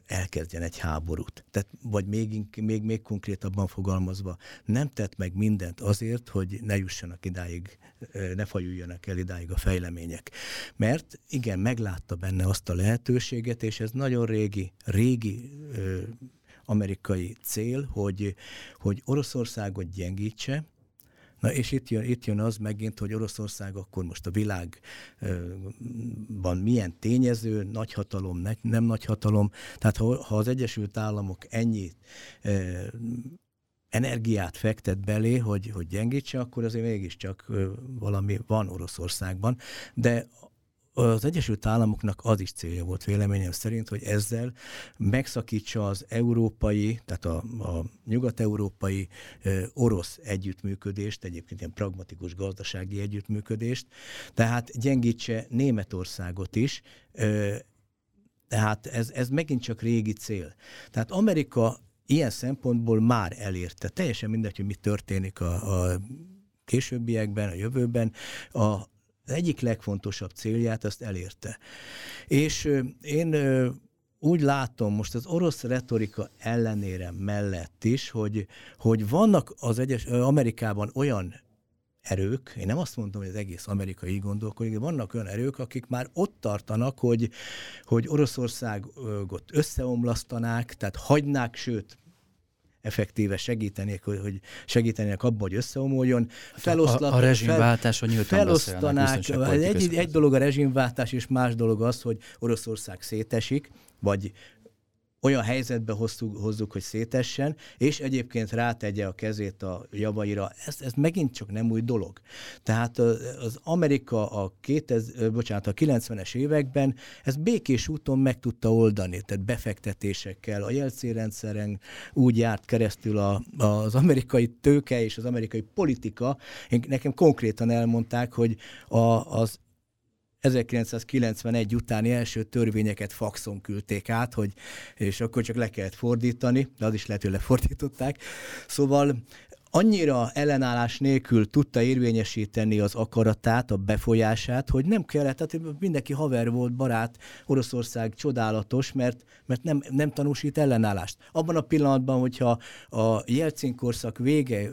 elkezdjen egy háborút. Tehát, vagy még, még, még konkrétabban fogalmazva, nem tett meg mindent azért, hogy ne jussanak idáig, ne fajuljanak el idáig a fejlemények. Mert igen, meglátta benne azt a lehetőséget, és ez nagyon régi, régi amerikai cél, hogy, hogy Oroszországot gyengítse, Na és itt jön, itt jön az megint, hogy Oroszország akkor most a világban milyen tényező, nagyhatalom, ne, nem nagyhatalom. Tehát ha, ha az Egyesült Államok ennyi energiát fektet belé, hogy, hogy gyengítse, akkor azért mégiscsak valami van Oroszországban. De az Egyesült Államoknak az is célja volt véleményem szerint, hogy ezzel megszakítsa az európai, tehát a, a nyugat-európai e, orosz együttműködést, egyébként ilyen pragmatikus gazdasági együttműködést, tehát gyengítse Németországot is, e, tehát ez, ez megint csak régi cél. Tehát Amerika ilyen szempontból már elérte, teljesen mindegy, hogy mi történik a, a későbbiekben, a jövőben, a, az egyik legfontosabb célját azt elérte. És én úgy látom most az orosz retorika ellenére mellett is, hogy, hogy vannak az egyes, Amerikában olyan erők, én nem azt mondom, hogy az egész Amerika így gondolkodik, de vannak olyan erők, akik már ott tartanak, hogy, hogy Oroszországot összeomlasztanák, tehát hagynák, sőt, effektíve segítenék, hogy segítenének abban, hogy összeomoljon. Feloszlat, a, a rezsimváltás, fel, felosztanák. Egy, egy dolog a rezsimváltás, és más dolog az, hogy Oroszország szétesik, vagy olyan helyzetbe hozzuk, hozzuk, hogy szétessen, és egyébként rátegye a kezét a javaira. Ez, ez megint csak nem új dolog. Tehát az Amerika a, 2000, bocsánat, a 90-es években ez békés úton meg tudta oldani, tehát befektetésekkel. A Jelcén rendszeren úgy járt keresztül a, az amerikai tőke és az amerikai politika. Nekem konkrétan elmondták, hogy a, az 1991 utáni első törvényeket faxon küldték át, hogy, és akkor csak le kellett fordítani, de az is lehet, hogy lefordították. Szóval annyira ellenállás nélkül tudta érvényesíteni az akaratát, a befolyását, hogy nem kellett, tehát mindenki haver volt, barát, Oroszország csodálatos, mert, mert nem, nem tanúsít ellenállást. Abban a pillanatban, hogyha a Jelcin korszak vége,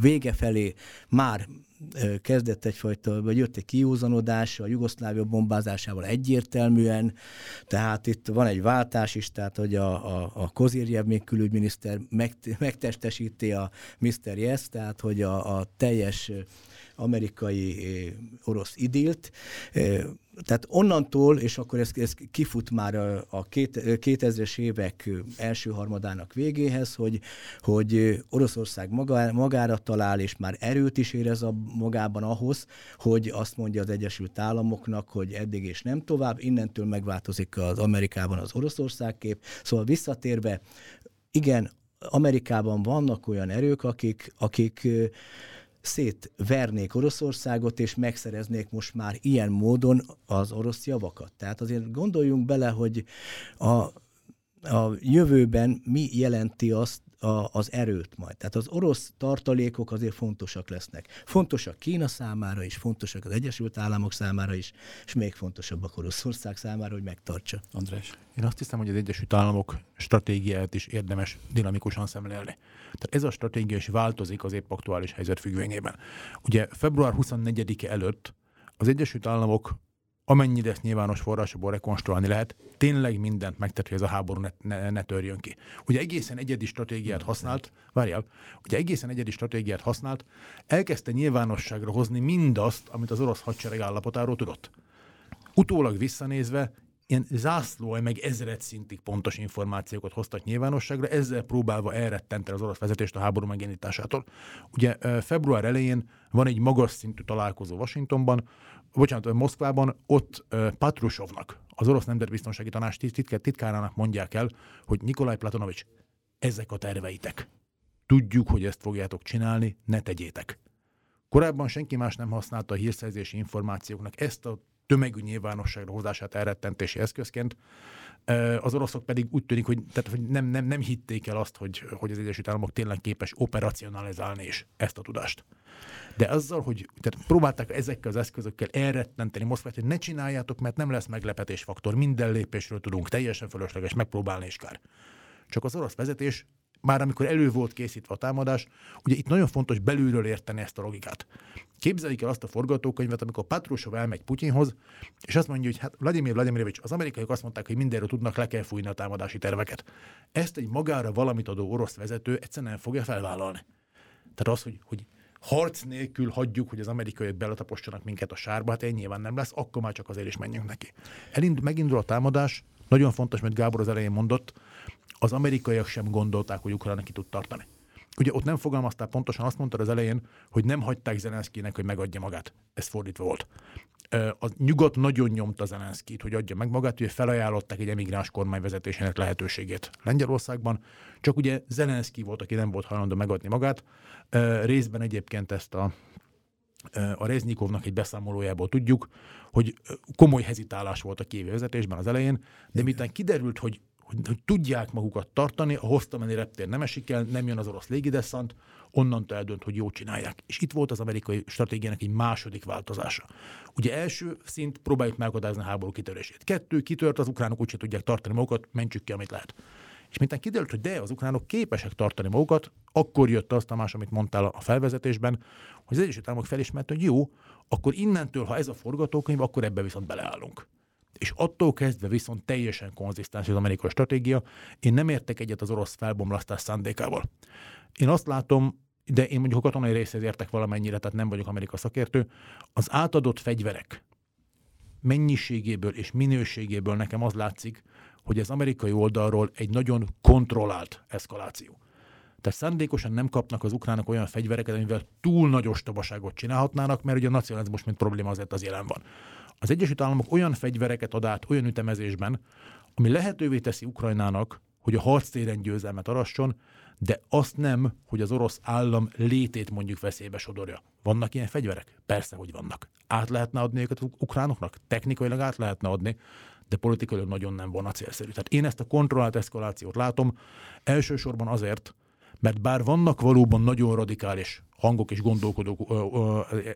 vége felé már kezdett egyfajta, vagy jött egy kiúzanodás a Jugoszlávia bombázásával egyértelműen, tehát itt van egy váltás is, tehát hogy a, a, a Kozirjev még külügyminiszter megtestesíti a Mr. Yes, tehát hogy a, a teljes amerikai orosz idilt. Tehát onnantól, és akkor ez, ez kifut már a, a két, 2000-es évek első harmadának végéhez, hogy, hogy Oroszország maga, magára talál, és már erőt is érez a magában ahhoz, hogy azt mondja az Egyesült Államoknak, hogy eddig és nem tovább, innentől megváltozik az Amerikában az Oroszország kép. Szóval visszatérve, igen, Amerikában vannak olyan erők, akik, akik szétvernék Oroszországot, és megszereznék most már ilyen módon az orosz javakat. Tehát azért gondoljunk bele, hogy a a jövőben mi jelenti azt a, az erőt majd. Tehát az orosz tartalékok azért fontosak lesznek. Fontosak Kína számára is, fontosak az Egyesült Államok számára is, és még fontosabbak Oroszország számára, hogy megtartsa. András? Én azt hiszem, hogy az Egyesült Államok stratégiát is érdemes dinamikusan szemlélni. Tehát ez a stratégia is változik az épp aktuális helyzet függvényében. Ugye február 24-e előtt az Egyesült Államok amennyire ezt nyilvános forrásokból rekonstruálni lehet, tényleg mindent megtett, hogy ez a háború ne, ne, ne törjön ki. Ugye egészen egyedi stratégiát használt, várjál, ugye egészen egyedi stratégiát használt, elkezdte nyilvánosságra hozni mindazt, amit az orosz hadsereg állapotáról tudott. Utólag visszanézve ilyen zászló, meg ezred szintig pontos információkat hoztak nyilvánosságra, ezzel próbálva elrettenteni az orosz vezetést a háború megindításától. Ugye február elején van egy magas szintű találkozó Washingtonban, bocsánat, Moszkvában, ott Patrusovnak, az orosz nemzetbiztonsági tanács titkárának mondják el, hogy Nikolaj Platonovics, ezek a terveitek. Tudjuk, hogy ezt fogjátok csinálni, ne tegyétek. Korábban senki más nem használta a hírszerzési információknak ezt a tömegű nyilvánosságra hozását elrettentési eszközként. Az oroszok pedig úgy tűnik, hogy, tehát, hogy nem, nem, nem hitték el azt, hogy, hogy az Egyesült Államok tényleg képes operacionalizálni is ezt a tudást. De azzal, hogy tehát próbálták ezekkel az eszközökkel elrettenteni Moszkvát, hogy ne csináljátok, mert nem lesz meglepetésfaktor, minden lépésről tudunk, teljesen fölösleges, megpróbálni is kár. Csak az orosz vezetés már amikor elő volt készítve a támadás, ugye itt nagyon fontos belülről érteni ezt a logikát. Képzeljük el azt a forgatókönyvet, amikor Patrusov elmegy Putyinhoz, és azt mondja, hogy hát Vladimir Vladimirovics, az amerikaiak azt mondták, hogy mindenről tudnak, le kell fújni a támadási terveket. Ezt egy magára valamit adó orosz vezető egyszerűen nem fogja felvállalni. Tehát az, hogy, hogy harc nélkül hagyjuk, hogy az amerikaiak beletapossanak minket a sárba, hát ennyi nyilván nem lesz, akkor már csak azért is menjünk neki. Elind, megindul a támadás, nagyon fontos, mert Gábor az elején mondott, az amerikaiak sem gondolták, hogy Ukrajna ki tud tartani. Ugye ott nem fogalmazták pontosan, azt mondta az elején, hogy nem hagyták Zelenszkinek, hogy megadja magát. Ez fordítva volt. A nyugat nagyon nyomta Zelenszkit, hogy adja meg magát, hogy felajánlották egy emigráns kormány vezetésének lehetőségét Lengyelországban. Csak ugye Zelenszki volt, aki nem volt hajlandó megadni magát. Részben egyébként ezt a a Reznikovnak egy beszámolójából tudjuk, hogy komoly hezitálás volt a kévi vezetésben az elején, de miután kiderült, hogy hogy, hogy tudják magukat tartani, a hoztameni reptér nem esik el, nem jön az orosz légideszant, onnantól eldönt, hogy jó csinálják. És itt volt az amerikai stratégiának egy második változása. Ugye első szint próbáljuk megakadályozni a háború kitörését. Kettő, kitört, az ukránok úgyse tudják tartani magukat, mentsük ki, amit lehet. És mintán kiderült, hogy de, az ukránok képesek tartani magukat, akkor jött a más, amit mondtál a felvezetésben, hogy az Egyesült Államok felismerte, hogy jó, akkor innentől, ha ez a forgatókönyv, akkor ebbe viszont beleállunk és attól kezdve viszont teljesen konzisztens az amerikai stratégia. Én nem értek egyet az orosz felbomlasztás szándékával. Én azt látom, de én mondjuk a katonai részhez értek valamennyire, tehát nem vagyok amerikai szakértő, az átadott fegyverek mennyiségéből és minőségéből nekem az látszik, hogy az amerikai oldalról egy nagyon kontrollált eszkaláció. Tehát szándékosan nem kapnak az ukránok olyan fegyvereket, amivel túl nagy ostobaságot csinálhatnának, mert ugye a nacionalizmus, mint probléma azért az jelen van. Az Egyesült Államok olyan fegyvereket ad át olyan ütemezésben, ami lehetővé teszi Ukrajnának, hogy a harctéren győzelmet arasson, de azt nem, hogy az orosz állam létét mondjuk veszélybe sodorja. Vannak ilyen fegyverek? Persze, hogy vannak. Át lehetne adni őket ukránoknak? Technikailag át lehetne adni, de politikailag nagyon nem volna célszerű. Tehát én ezt a kontrollált eszkalációt látom, elsősorban azért, mert bár vannak valóban nagyon radikális hangok és gondolkodók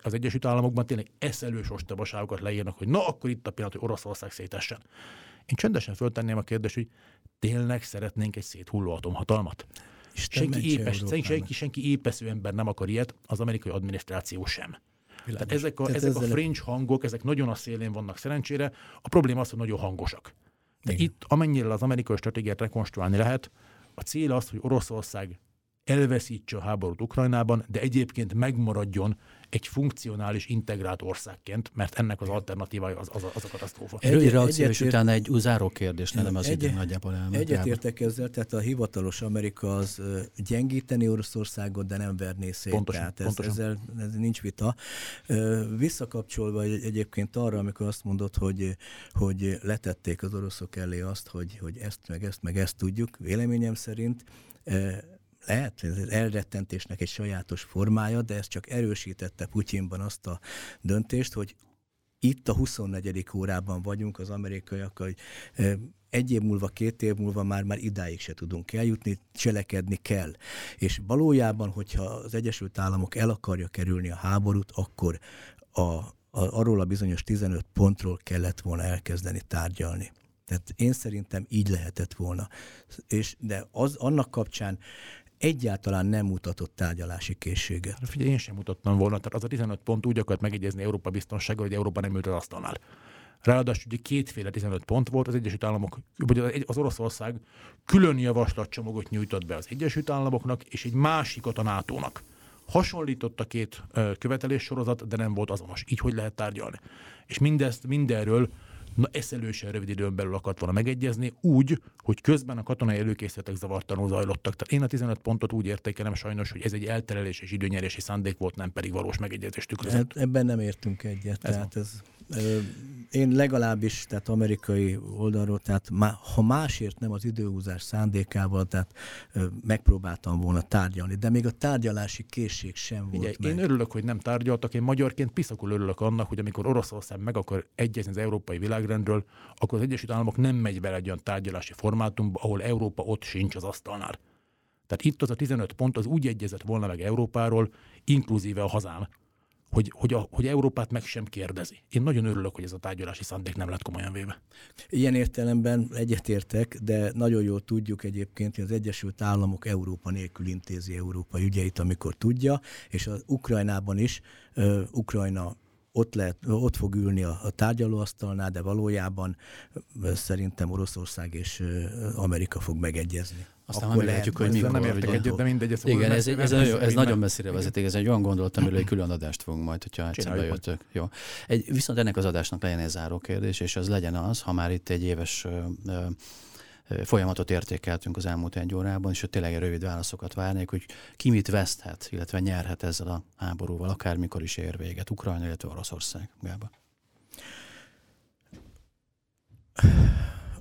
az Egyesült Államokban tényleg eszelős ostobaságokat leírnak, hogy na, akkor itt a pillanat, hogy Oroszország szétessen. Én csendesen föltenném a kérdést, hogy tényleg szeretnénk egy széthulló atomhatalmat? Isten senki, épes, senki, senki épesző ember nem akar ilyet, az amerikai adminisztráció sem. Világos. Tehát ezek a, Tehát ezek a fringe hangok, ezek nagyon a szélén vannak szerencsére. A probléma az, hogy nagyon hangosak. De Igen. itt amennyire az amerikai stratégiát rekonstruálni lehet, a cél az, hogy Oroszország elveszítse a háborút Ukrajnában, de egyébként megmaradjon egy funkcionális, integrált országként, mert ennek az alternatívája az, az, az a katasztrófa. Egy, Rövid reakció, és utána egy záró kérdés, nem az egy, idő nagyjából elment. Egyetértek ezzel, tehát a hivatalos Amerika az gyengíteni Oroszországot, de nem verné szét. Pontosan, tehát ez, pontosan. ezzel ez nincs vita. Visszakapcsolva egyébként arra, amikor azt mondod, hogy, hogy letették az oroszok elé azt, hogy, hogy ezt, meg ezt, meg ezt tudjuk, véleményem szerint lehet, ez elrettentésnek egy sajátos formája, de ez csak erősítette Putyinban azt a döntést, hogy itt a 24. órában vagyunk az amerikaiak, hogy egy év múlva, két év múlva már, már idáig se tudunk eljutni, cselekedni kell. És valójában, hogyha az Egyesült Államok el akarja kerülni a háborút, akkor a, a, arról a bizonyos 15 pontról kellett volna elkezdeni tárgyalni. Tehát én szerintem így lehetett volna. És, de az, annak kapcsán egyáltalán nem mutatott tárgyalási készséget. Hát figyelj, én sem mutattam volna, tehát az a 15 pont úgy akart megegyezni Európa biztonsága, hogy Európa nem ült az asztalnál. Ráadásul ugye kétféle 15 pont volt, az Egyesült Államok, vagy az Oroszország külön javaslatcsomagot nyújtott be az Egyesült Államoknak, és egy másikat a NATO-nak. Hasonlított a két követelés sorozat, de nem volt azonos. Így hogy lehet tárgyalni. És mindezt, mindenről na eszelősen rövid időn belül akart volna megegyezni, úgy, hogy közben a katonai előkészületek zavartanul zajlottak. Tehát én a 15 pontot úgy értékelem sajnos, hogy ez egy elterelés és időnyerési szándék volt, nem pedig valós megegyezést tükrözött. Hát ebben nem értünk egyet. Ez tehát ez, én legalábbis, tehát amerikai oldalról, tehát ha másért nem az időhúzás szándékával, tehát megpróbáltam volna tárgyalni, de még a tárgyalási készség sem volt Ugye, meg. Én örülök, hogy nem tárgyaltak, én magyarként piszakul örülök annak, hogy amikor Oroszország meg akar egyezni az európai világrendről, akkor az Egyesült Államok nem megy bele egy olyan tárgyalási formátumba, ahol Európa ott sincs az asztalnál. Tehát itt az a 15 pont az úgy egyezett volna meg Európáról, inkluzíve a hazám, hogy, hogy, a, hogy Európát meg sem kérdezi. Én nagyon örülök, hogy ez a tárgyalási szándék nem lett komolyan véve. Ilyen értelemben egyetértek, de nagyon jól tudjuk egyébként, hogy az Egyesült Államok Európa nélkül intézi Európa ügyeit, amikor tudja, és az Ukrajnában is, uh, Ukrajna ott, lehet, ott fog ülni a, a tárgyalóasztalnál, de valójában szerintem Oroszország és Amerika fog megegyezni. Aztán akkor meglátjuk, hogy mikor. Nem értek egyet, de mindegy. Ez igen, ez, ez, ez, ez nagyon messzire vezet, ez egy olyan gondolat, amiről egy (clears throat) külön adást fogunk majd, hogyha egyszer bejöttök. Jó. Egy, viszont ennek az adásnak legyen egy záró kérdés, és az legyen az, ha már itt egy éves folyamatot értékeltünk az elmúlt egy órában, és hogy tényleg rövid válaszokat várnék, hogy ki mit veszthet, illetve nyerhet ezzel a háborúval, akármikor is ér véget, Ukrajna, illetve Oroszország. Gába.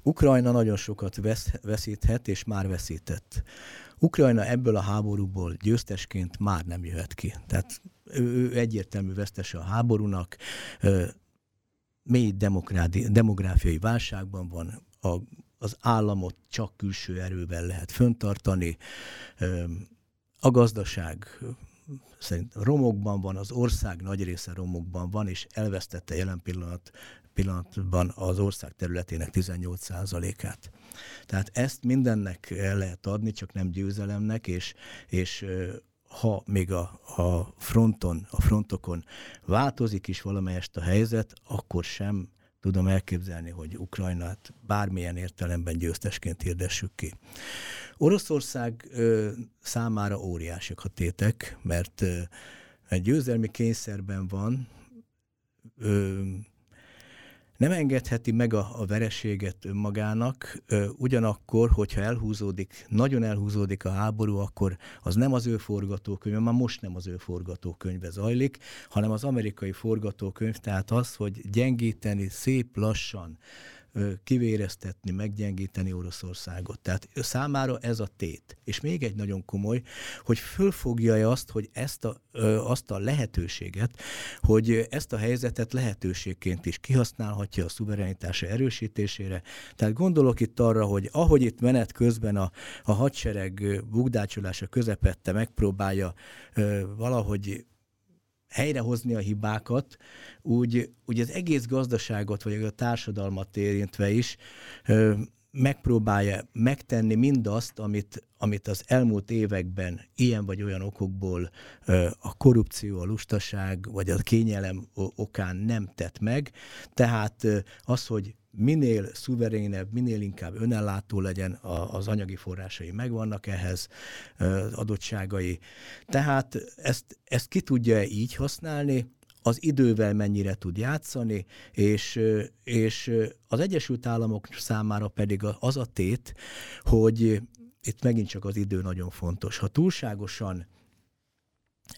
Ukrajna nagyon sokat vesz, veszíthet, és már veszített. Ukrajna ebből a háborúból győztesként már nem jöhet ki. Tehát ő, egyértelmű vesztese a háborúnak, mély demográfiai válságban van, a, az államot csak külső erővel lehet föntartani, a gazdaság szerint romokban van, az ország nagy része romokban van, és elvesztette jelen pillanat pillanatban az ország területének 18%-át. Tehát ezt mindennek el lehet adni, csak nem győzelemnek, és, és ha még a, a fronton, a frontokon változik is valamelyest a helyzet, akkor sem tudom elképzelni, hogy Ukrajnát bármilyen értelemben győztesként hirdessük ki. Oroszország ö, számára óriásiak a tétek, mert ö, egy győzelmi kényszerben van, ö, nem engedheti meg a, a vereséget önmagának, ö, ugyanakkor, hogyha elhúzódik, nagyon elhúzódik a háború, akkor az nem az ő forgatókönyve, már most nem az ő forgatókönyve zajlik, hanem az amerikai forgatókönyv, tehát az, hogy gyengíteni szép lassan, kivéreztetni, meggyengíteni Oroszországot. Tehát számára ez a tét. És még egy nagyon komoly, hogy fölfogja azt, hogy ezt a, azt a lehetőséget, hogy ezt a helyzetet lehetőségként is kihasználhatja a szuverenitása erősítésére. Tehát gondolok itt arra, hogy ahogy itt menet közben a, a hadsereg bugdácsolása közepette megpróbálja valahogy helyrehozni a hibákat, úgy, úgy az egész gazdaságot, vagy a társadalmat érintve is ö, megpróbálja megtenni mindazt, amit, amit az elmúlt években ilyen vagy olyan okokból a korrupció, a lustaság vagy a kényelem okán nem tett meg. Tehát az, hogy minél szuverénebb, minél inkább önellátó legyen, az anyagi forrásai megvannak ehhez, adottságai. Tehát ezt, ezt ki tudja így használni, az idővel mennyire tud játszani, és, és az Egyesült Államok számára pedig az a tét, hogy itt megint csak az idő nagyon fontos. Ha túlságosan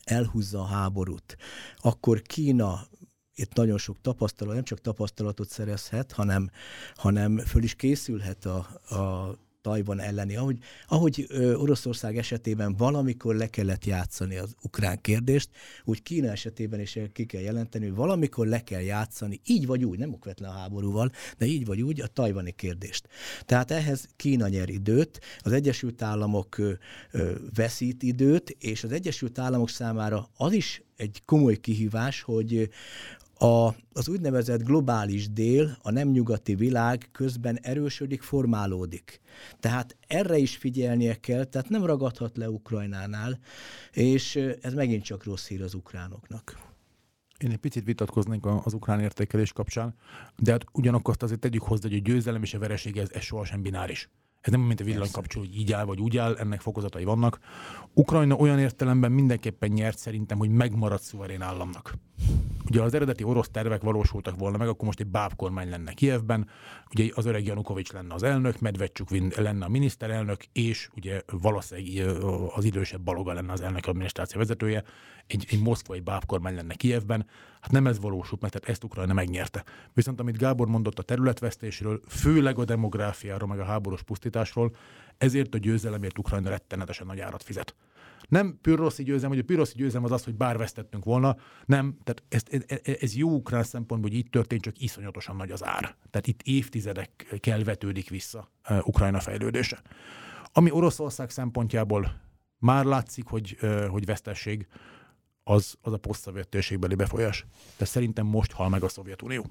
elhúzza a háborút, akkor Kína itt nagyon sok tapasztalat, nem csak tapasztalatot szerezhet, hanem, hanem föl is készülhet a, a Tajvan elleni. Ahogy, ahogy Oroszország esetében valamikor le kellett játszani az ukrán kérdést, úgy Kína esetében is ki kell jelenteni, hogy valamikor le kell játszani, így vagy úgy, nem okvetlen háborúval, de így vagy úgy a tajvani kérdést. Tehát ehhez Kína nyer időt, az Egyesült Államok ö, ö, veszít időt, és az Egyesült Államok számára az is egy komoly kihívás, hogy a, az úgynevezett globális dél, a nem nyugati világ közben erősödik, formálódik. Tehát erre is figyelnie kell, tehát nem ragadhat le Ukrajnánál, és ez megint csak rossz hír az ukránoknak. Én egy picit vitatkoznék az ukrán értékelés kapcsán, de hát ugyanakkor azt azért tegyük hozzá, hogy a győzelem és a vereség ez, ez sohasem bináris. Ez nem mint a villanykapcsol, hogy így áll vagy úgy áll, ennek fokozatai vannak. Ukrajna olyan értelemben mindenképpen nyert szerintem, hogy megmaradt szuverén államnak. Ugye az eredeti orosz tervek valósultak volna meg, akkor most egy bábkormány lenne Kievben, ugye az öreg Janukovics lenne az elnök, Medvedcsuk lenne a miniszterelnök, és ugye valószínűleg az idősebb Baloga lenne az elnök adminisztráció vezetője, egy, egy moszkvai bábkormány lenne Kievben. Hát nem ez valósult meg, tehát ezt Ukrajna megnyerte. Viszont amit Gábor mondott a területvesztésről, főleg a demográfiáról, meg a háborús pusztításról, ezért a győzelemért Ukrajna rettenetesen nagy árat fizet. Nem pürroszi győzelem, hogy a pürroszi győzelem az az, hogy bár vesztettünk volna, nem, tehát ez, ez, ez jó ukrán szempontból, hogy így történt, csak iszonyatosan nagy az ár. Tehát itt évtizedekkel vetődik vissza Ukrajna fejlődése. Ami Oroszország szempontjából már látszik, hogy, hogy vesztesség, az, az a posztszovjet térségbeli befolyás. De szerintem most hal meg a Szovjetunió.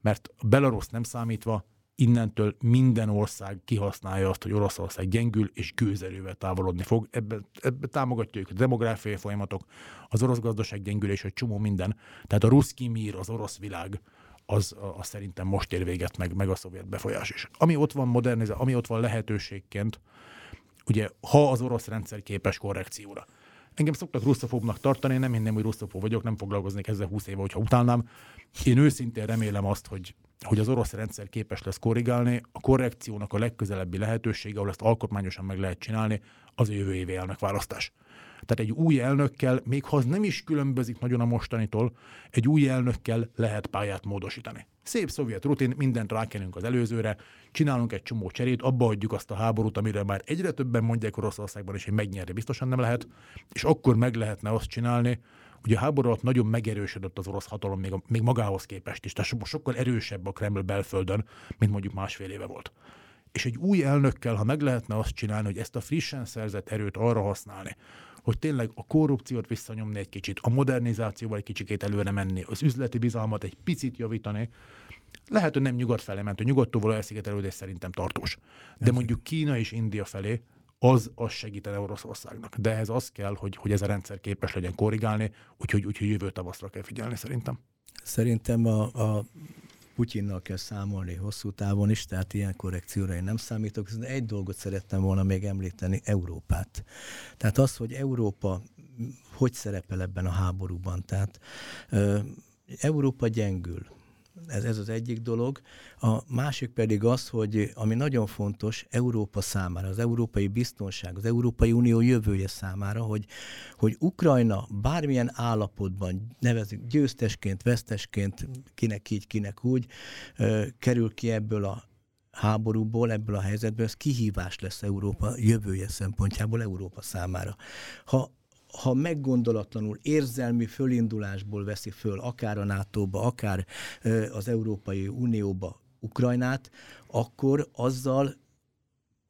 Mert Belarus nem számítva, innentől minden ország kihasználja azt, hogy Oroszország gyengül és gőzerővel távolodni fog. Ebben ebbe támogatja a demográfiai folyamatok, az orosz gazdaság gyengülés, egy csomó minden. Tehát a ruszki mír, az orosz világ, az, az szerintem most ér véget meg, meg a szovjet befolyás is. Ami ott van modernizál, ami ott van lehetőségként, ugye ha az orosz rendszer képes korrekcióra. Engem szoktak russzofóbnak tartani, nem hinném, hogy russzofób vagyok, nem foglalkoznék ezzel 20 éve, hogyha utálnám. Én őszintén remélem azt, hogy hogy az orosz rendszer képes lesz korrigálni, a korrekciónak a legközelebbi lehetősége, ahol ezt alkotmányosan meg lehet csinálni, az a jövő évi elnökválasztás. Tehát egy új elnökkel, még ha az nem is különbözik nagyon a mostanitól, egy új elnökkel lehet pályát módosítani. Szép szovjet rutin, mindent rákenünk az előzőre, csinálunk egy csomó cserét, abba adjuk azt a háborút, amire már egyre többen mondják Oroszországban is, hogy megnyerni biztosan nem lehet, és akkor meg lehetne azt csinálni, Ugye a háború alatt nagyon megerősödött az orosz hatalom még, a, még magához képest is, tehát sokkal erősebb a Kreml belföldön, mint mondjuk másfél éve volt. És egy új elnökkel, ha meg lehetne azt csinálni, hogy ezt a frissen szerzett erőt arra használni, hogy tényleg a korrupciót visszanyomni egy kicsit, a modernizációval egy kicsikét előre menni, az üzleti bizalmat egy picit javítani, lehet, hogy nem nyugat felé ment, a nyugodtóval elszigetelődés szerintem tartós. De mondjuk Kína és India felé az, az segítene Oroszországnak. De ehhez az kell, hogy, hogy ez a rendszer képes legyen korrigálni, úgyhogy, úgyhogy jövő tavaszra kell figyelni szerintem. Szerintem a, a Putyinnal kell számolni hosszú távon is, tehát ilyen korrekcióra én nem számítok. Egy dolgot szerettem volna még említeni, Európát. Tehát az, hogy Európa hogy szerepel ebben a háborúban. Tehát ö, Európa gyengül ez, ez az egyik dolog. A másik pedig az, hogy ami nagyon fontos Európa számára, az európai biztonság, az Európai Unió jövője számára, hogy, hogy Ukrajna bármilyen állapotban nevezük győztesként, vesztesként, kinek így, kinek úgy, kerül ki ebből a háborúból, ebből a helyzetből, ez kihívás lesz Európa jövője szempontjából Európa számára. Ha ha meggondolatlanul érzelmi fölindulásból veszi föl akár a NATO-ba, akár az Európai Unióba Ukrajnát, akkor azzal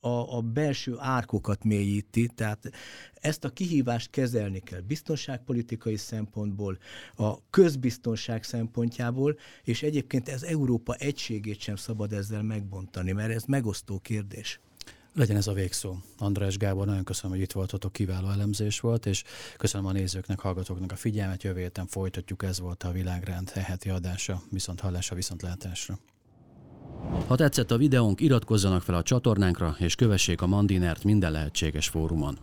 a, a belső árkokat mélyíti, tehát ezt a kihívást kezelni kell biztonságpolitikai szempontból, a közbiztonság szempontjából, és egyébként ez Európa egységét sem szabad ezzel megbontani, mert ez megosztó kérdés. Legyen ez a végszó. András Gábor, nagyon köszönöm, hogy itt voltatok, kiváló elemzés volt, és köszönöm a nézőknek, hallgatóknak a figyelmet. Jövő héten folytatjuk, ez volt a Világrend heti adása, viszont hallásra, viszont látásra. Ha tetszett a videónk, iratkozzanak fel a csatornánkra, és kövessék a Mandinert minden lehetséges fórumon.